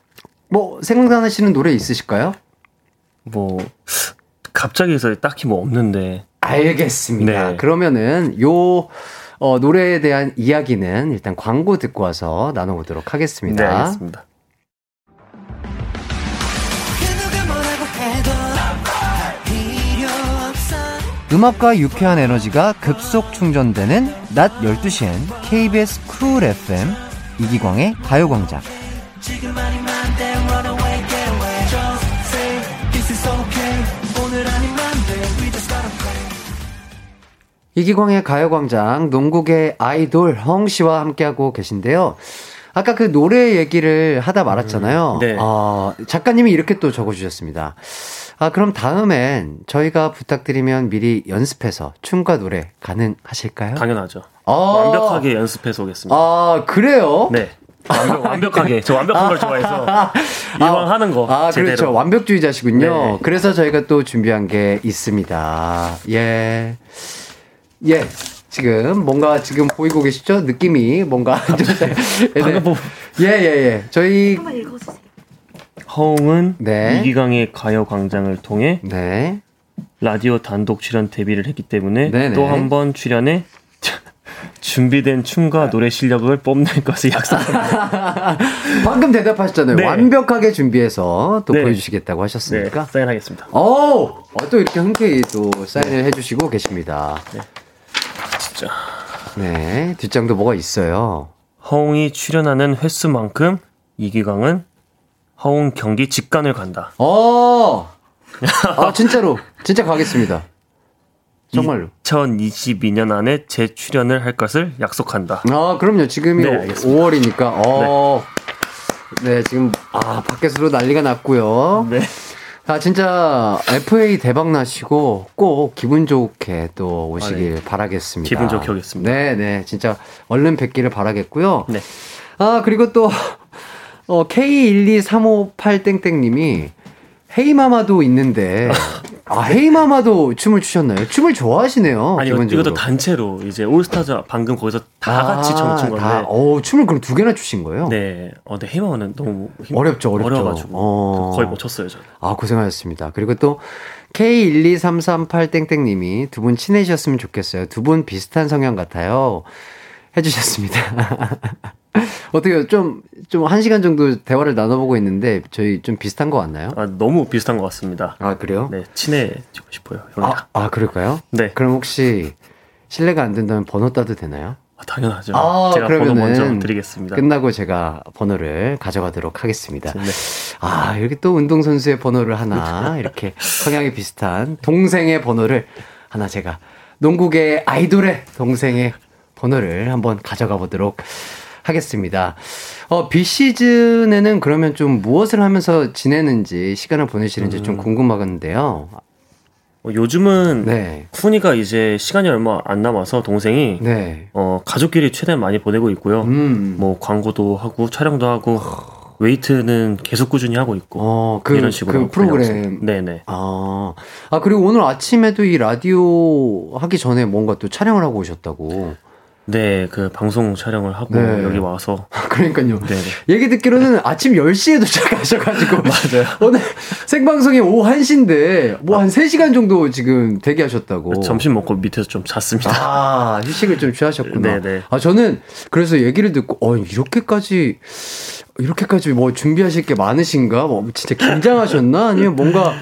뭐 생각나시는 노래 있으실까요? 뭐 갑자기 해서 딱히 뭐 없는데 알겠습니다. 네. 그러면은 요 어, 노래에 대한 이야기는 일단 광고 듣고 와서 나눠보도록 네 하겠습니다. 알겠습니다. 음악과 유쾌한 에너지가 급속 충전되는 낮 12시엔 KBS 쿨 FM 이기광의 가요광장. 이기광의 가요광장 농구계 아이돌 허웅 씨와 함께하고 계신데요. 아까 그 노래 얘기를 하다 말았잖아요. 음, 네. 어, 작가님이 이렇게 또 적어주셨습니다. 아, 그럼 다음엔 저희가 부탁드리면 미리 연습해서 춤과 노래 가능하실까요? 당연하죠. 아. 완벽하게 연습해서 오겠습니다. 아, 그래요? 네. 완벽, 완벽하게. 저 완벽한 걸 좋아해서. 이왕 하는 거. 아, 제대로. 그렇죠. 완벽주의자시군요. 네. 그래서 저희가 또 준비한 게 있습니다. 예. 예. 지금 뭔가 지금 보이고 계시죠? 느낌이 뭔가 좀 네. 방금 보- 예, 예, 예. 저희 허웅은 네. 이기광의 가요광장을 통해 네. 라디오 단독 출연 데뷔를 했기 때문에 네네. 또한 번 출연해 준비된 춤과 노래 실력을 뽐낼 것을 약속합니다. 방금 대답하셨잖아요. 네. 완벽하게 준비해서 또 네. 보여주시겠다고 네, 하셨으니까. 사인하겠습니다. 오! 어, 또 이렇게 흔쾌히 또 사인을 해주시고 계십니다. 진짜. 네, 뒷장도 뭐가 있어요. 허웅이 출연하는 횟수만큼 이기광은 허웅 경기 직관을 간다. 어! 아, 진짜로. 진짜 가겠습니다. 정말로. 2022년 안에 재출연을 할 것을 약속한다. 아, 그럼요. 지금이 네, 알겠습니다. 5월이니까. 어. 네. 지금, 아, 밖에서도 난리가 났고요. 네. 아, 진짜 FA 대박 나시고 꼭 기분 좋게 또 오시길 아, 네. 바라겠습니다. 기분 좋게 오겠습니다. 네, 네. 진짜 얼른 뵙기를 바라겠고요. 네. 아, 그리고 또, 어, K12358땡땡님이 헤이마마도 있는데, 아, 헤이마마도 춤을 추셨나요? 춤을 좋아하시네요. 아니, 기본적으로. 이것도 단체로 이제 올스타즈 방금 거기서 다 같이 춤을 춘 건데. 다, 어, 춤을 그럼 두 개나 추신 거예요? 네. 어, 근데 헤이마는 너무 힘, 어렵죠, 어렵죠. 어려가지고 어. 거의 못 췄어요, 저는. 아, 고생하셨습니다. 그리고 또 K12338땡땡님이 두 분 친해지셨으면 좋겠어요. 두 분 비슷한 성향 같아요. 해주셨습니다. 어떻게요? 좀, 좀 한 시간 정도 대화를 나눠보고 있는데 저희 좀 비슷한 것 같나요? 아, 너무 비슷한 것 같습니다. 아, 그래요? 네, 친해지고 싶어요, 형이랑. 아, 아, 그럴까요? 네. 그럼 혹시 실례가 안 된다면 번호 따도 되나요? 아, 당연하죠. 아, 제가 번호 그러면은 먼저 드리겠습니다. 끝나고 제가 번호를 가져가도록 하겠습니다. 네. 아, 이렇게 또 운동선수의 번호를 하나, 이렇게 성향이 비슷한 동생의 번호를 하나 제가 농구계 아이돌의 동생의 번호를 한번 가져가 보도록 하겠습니다. 어, 비 시즌에는 그러면 좀 무엇을 하면서 지내는지, 시간을 보내시는지 음. 좀 궁금하건데요. 어, 요즘은 네. 훈이가 이제 시간이 얼마 안 남아서 동생이 네. 어, 가족끼리 최대한 많이 보내고 있고요. 음. 뭐 광고도 하고 촬영도 하고 웨이트는 계속 꾸준히 하고 있고 어, 그, 이런 식으로 그 프로그램. 네네. 아, 아, 그리고 오늘 아침에도 이 라디오 하기 전에 뭔가 또 촬영을 하고 오셨다고. 네, 그 방송 촬영을 하고 네. 여기 와서 그러니까요. 네네. 얘기 듣기로는 아침 10시에 도착하셔가지고. 맞아요. 오늘 생방송이 오후 1시인데, 뭐한 3시간 정도 지금 대기하셨다고. 점심 먹고 밑에서 좀 잤습니다. 아, 휴식을 좀 취하셨구나. 네네. 아, 저는 그래서 얘기를 듣고, 어, 이렇게까지, 이렇게까지 뭐 준비하실 게 많으신가? 뭐 진짜 긴장하셨나? 아니면 뭔가,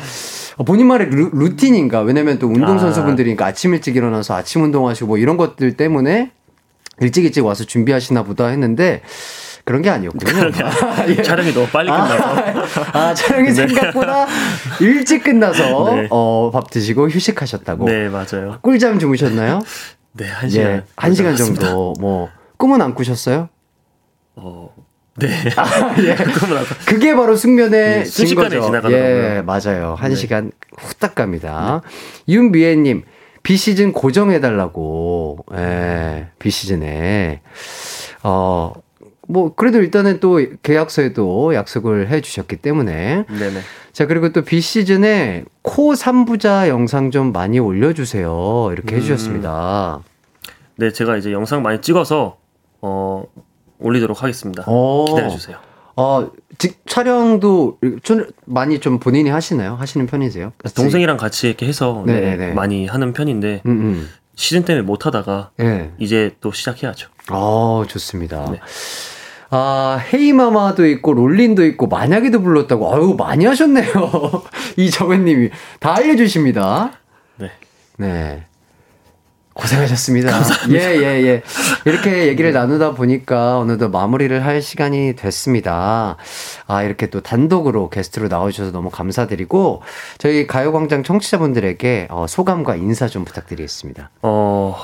어, 본인만의 루, 루틴인가? 왜냐면 또 운동선수분들이니까 아침 일찍 일어나서 아침 운동하시고 뭐 이런 것들 때문에 일찍 일찍 와서 준비하시나 보다 했는데, 그런 게 아니었군요. 아, 예. 촬영이 너무 빨리 끝나서 아, 촬영이 생각보다 일찍 끝나서, 네. 어, 밥 드시고 휴식하셨다고. 네 맞아요. 꿀잠 주무셨나요? 네 한 시간 예, 한 시간. 정도 뭐 꿈은 안 꾸셨어요? 어, 네. 예. 그러면 아까 그게 바로 숙면의 네, 순식간에. 지나가더라고요. 예, 맞아요. 한 네. 시간 후딱 갑니다. 윤미애님, 비시즌 고정해달라고. 예, 비시즌에. 어, 뭐, 그래도 일단은 또 계약서에도 약속을 해 주셨기 때문에. 네네. 자, 그리고 또 비시즌에 코 3부자 영상 좀 많이 올려주세요. 이렇게 음. 해 주셨습니다. 네 제가 이제 영상 많이 찍어서 어 올리도록 하겠습니다. 오. 기다려 주세요. 어, 직, 촬영도 좀 많이 좀 본인이 하시나요? 하시는 편이세요? 동생이랑 같이 이렇게 해서 네, 네네네. 많이 하는 편인데 음, 음. 시즌 때문에 못 하다가 예. 이제 또 시작해야죠. 어, 좋습니다. 네. 아, 헤이마마도 있고, 롤린도 있고, 만약에도 불렀다고. 아유, 많이 하셨네요. 이정은님이. 다 알려주십니다. 네. 네. 고생하셨습니다. 예, 예, 예. 이렇게 얘기를 나누다 보니까 어느덧 마무리를 할 시간이 됐습니다. 아, 이렇게 또 단독으로 게스트로 나와주셔서 너무 감사드리고, 저희 가요광장 청취자분들에게 어, 소감과 인사 좀 부탁드리겠습니다. 어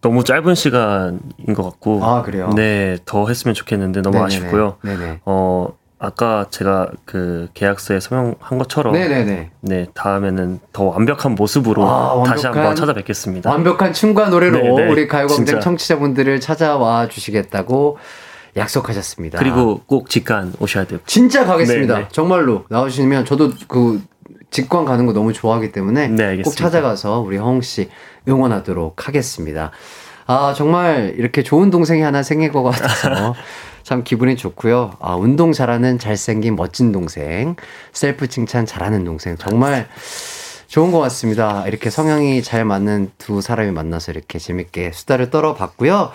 너무 짧은 시간인 것 같고 아, 그래요? 네, 더 했으면 좋겠는데 너무 네네네. 아쉽고요. 네네. 어 아까 제가 그 계약서에 서명한 것처럼 네네네. 네 다음에는 더 완벽한 모습으로 아, 다시 완벽한- 한번 찾아뵙겠습니다. 완벽한 춤과 노래로 네, 네. 우리 가요광장. 청취자분들을 찾아와 주시겠다고 약속하셨습니다. 그리고 꼭 직관 오셔야 돼요. 진짜 가겠습니다. 네, 네. 정말로 나오시면 저도 그 직관 가는 거 너무 좋아하기 때문에 네. 꼭 찾아가서 우리 허웅 씨 응원하도록 하겠습니다. 아 정말 이렇게 좋은 동생이 하나 생긴 것 같아서 참 기분이 좋고요. 아 운동 잘하는 잘생긴 멋진 동생, 셀프 칭찬 잘하는 동생 정말 좋은 것 같습니다. 이렇게 성향이 잘 맞는 두 사람이 만나서 이렇게 재밌게 수다를 떨어봤고요.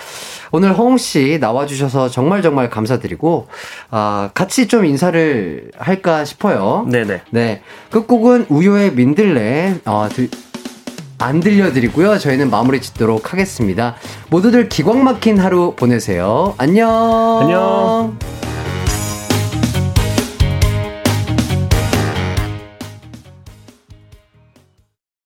오늘 허웅 씨 나와주셔서 정말 정말 감사드리고, 아, 같이 좀 인사를 할까 싶어요. 네네. 네. 끝곡은 우효의 민들레, 어, 들, 안 들려드리고요. 저희는 마무리 짓도록 하겠습니다. 모두들 기광 막힌 하루 보내세요. 안녕. 안녕.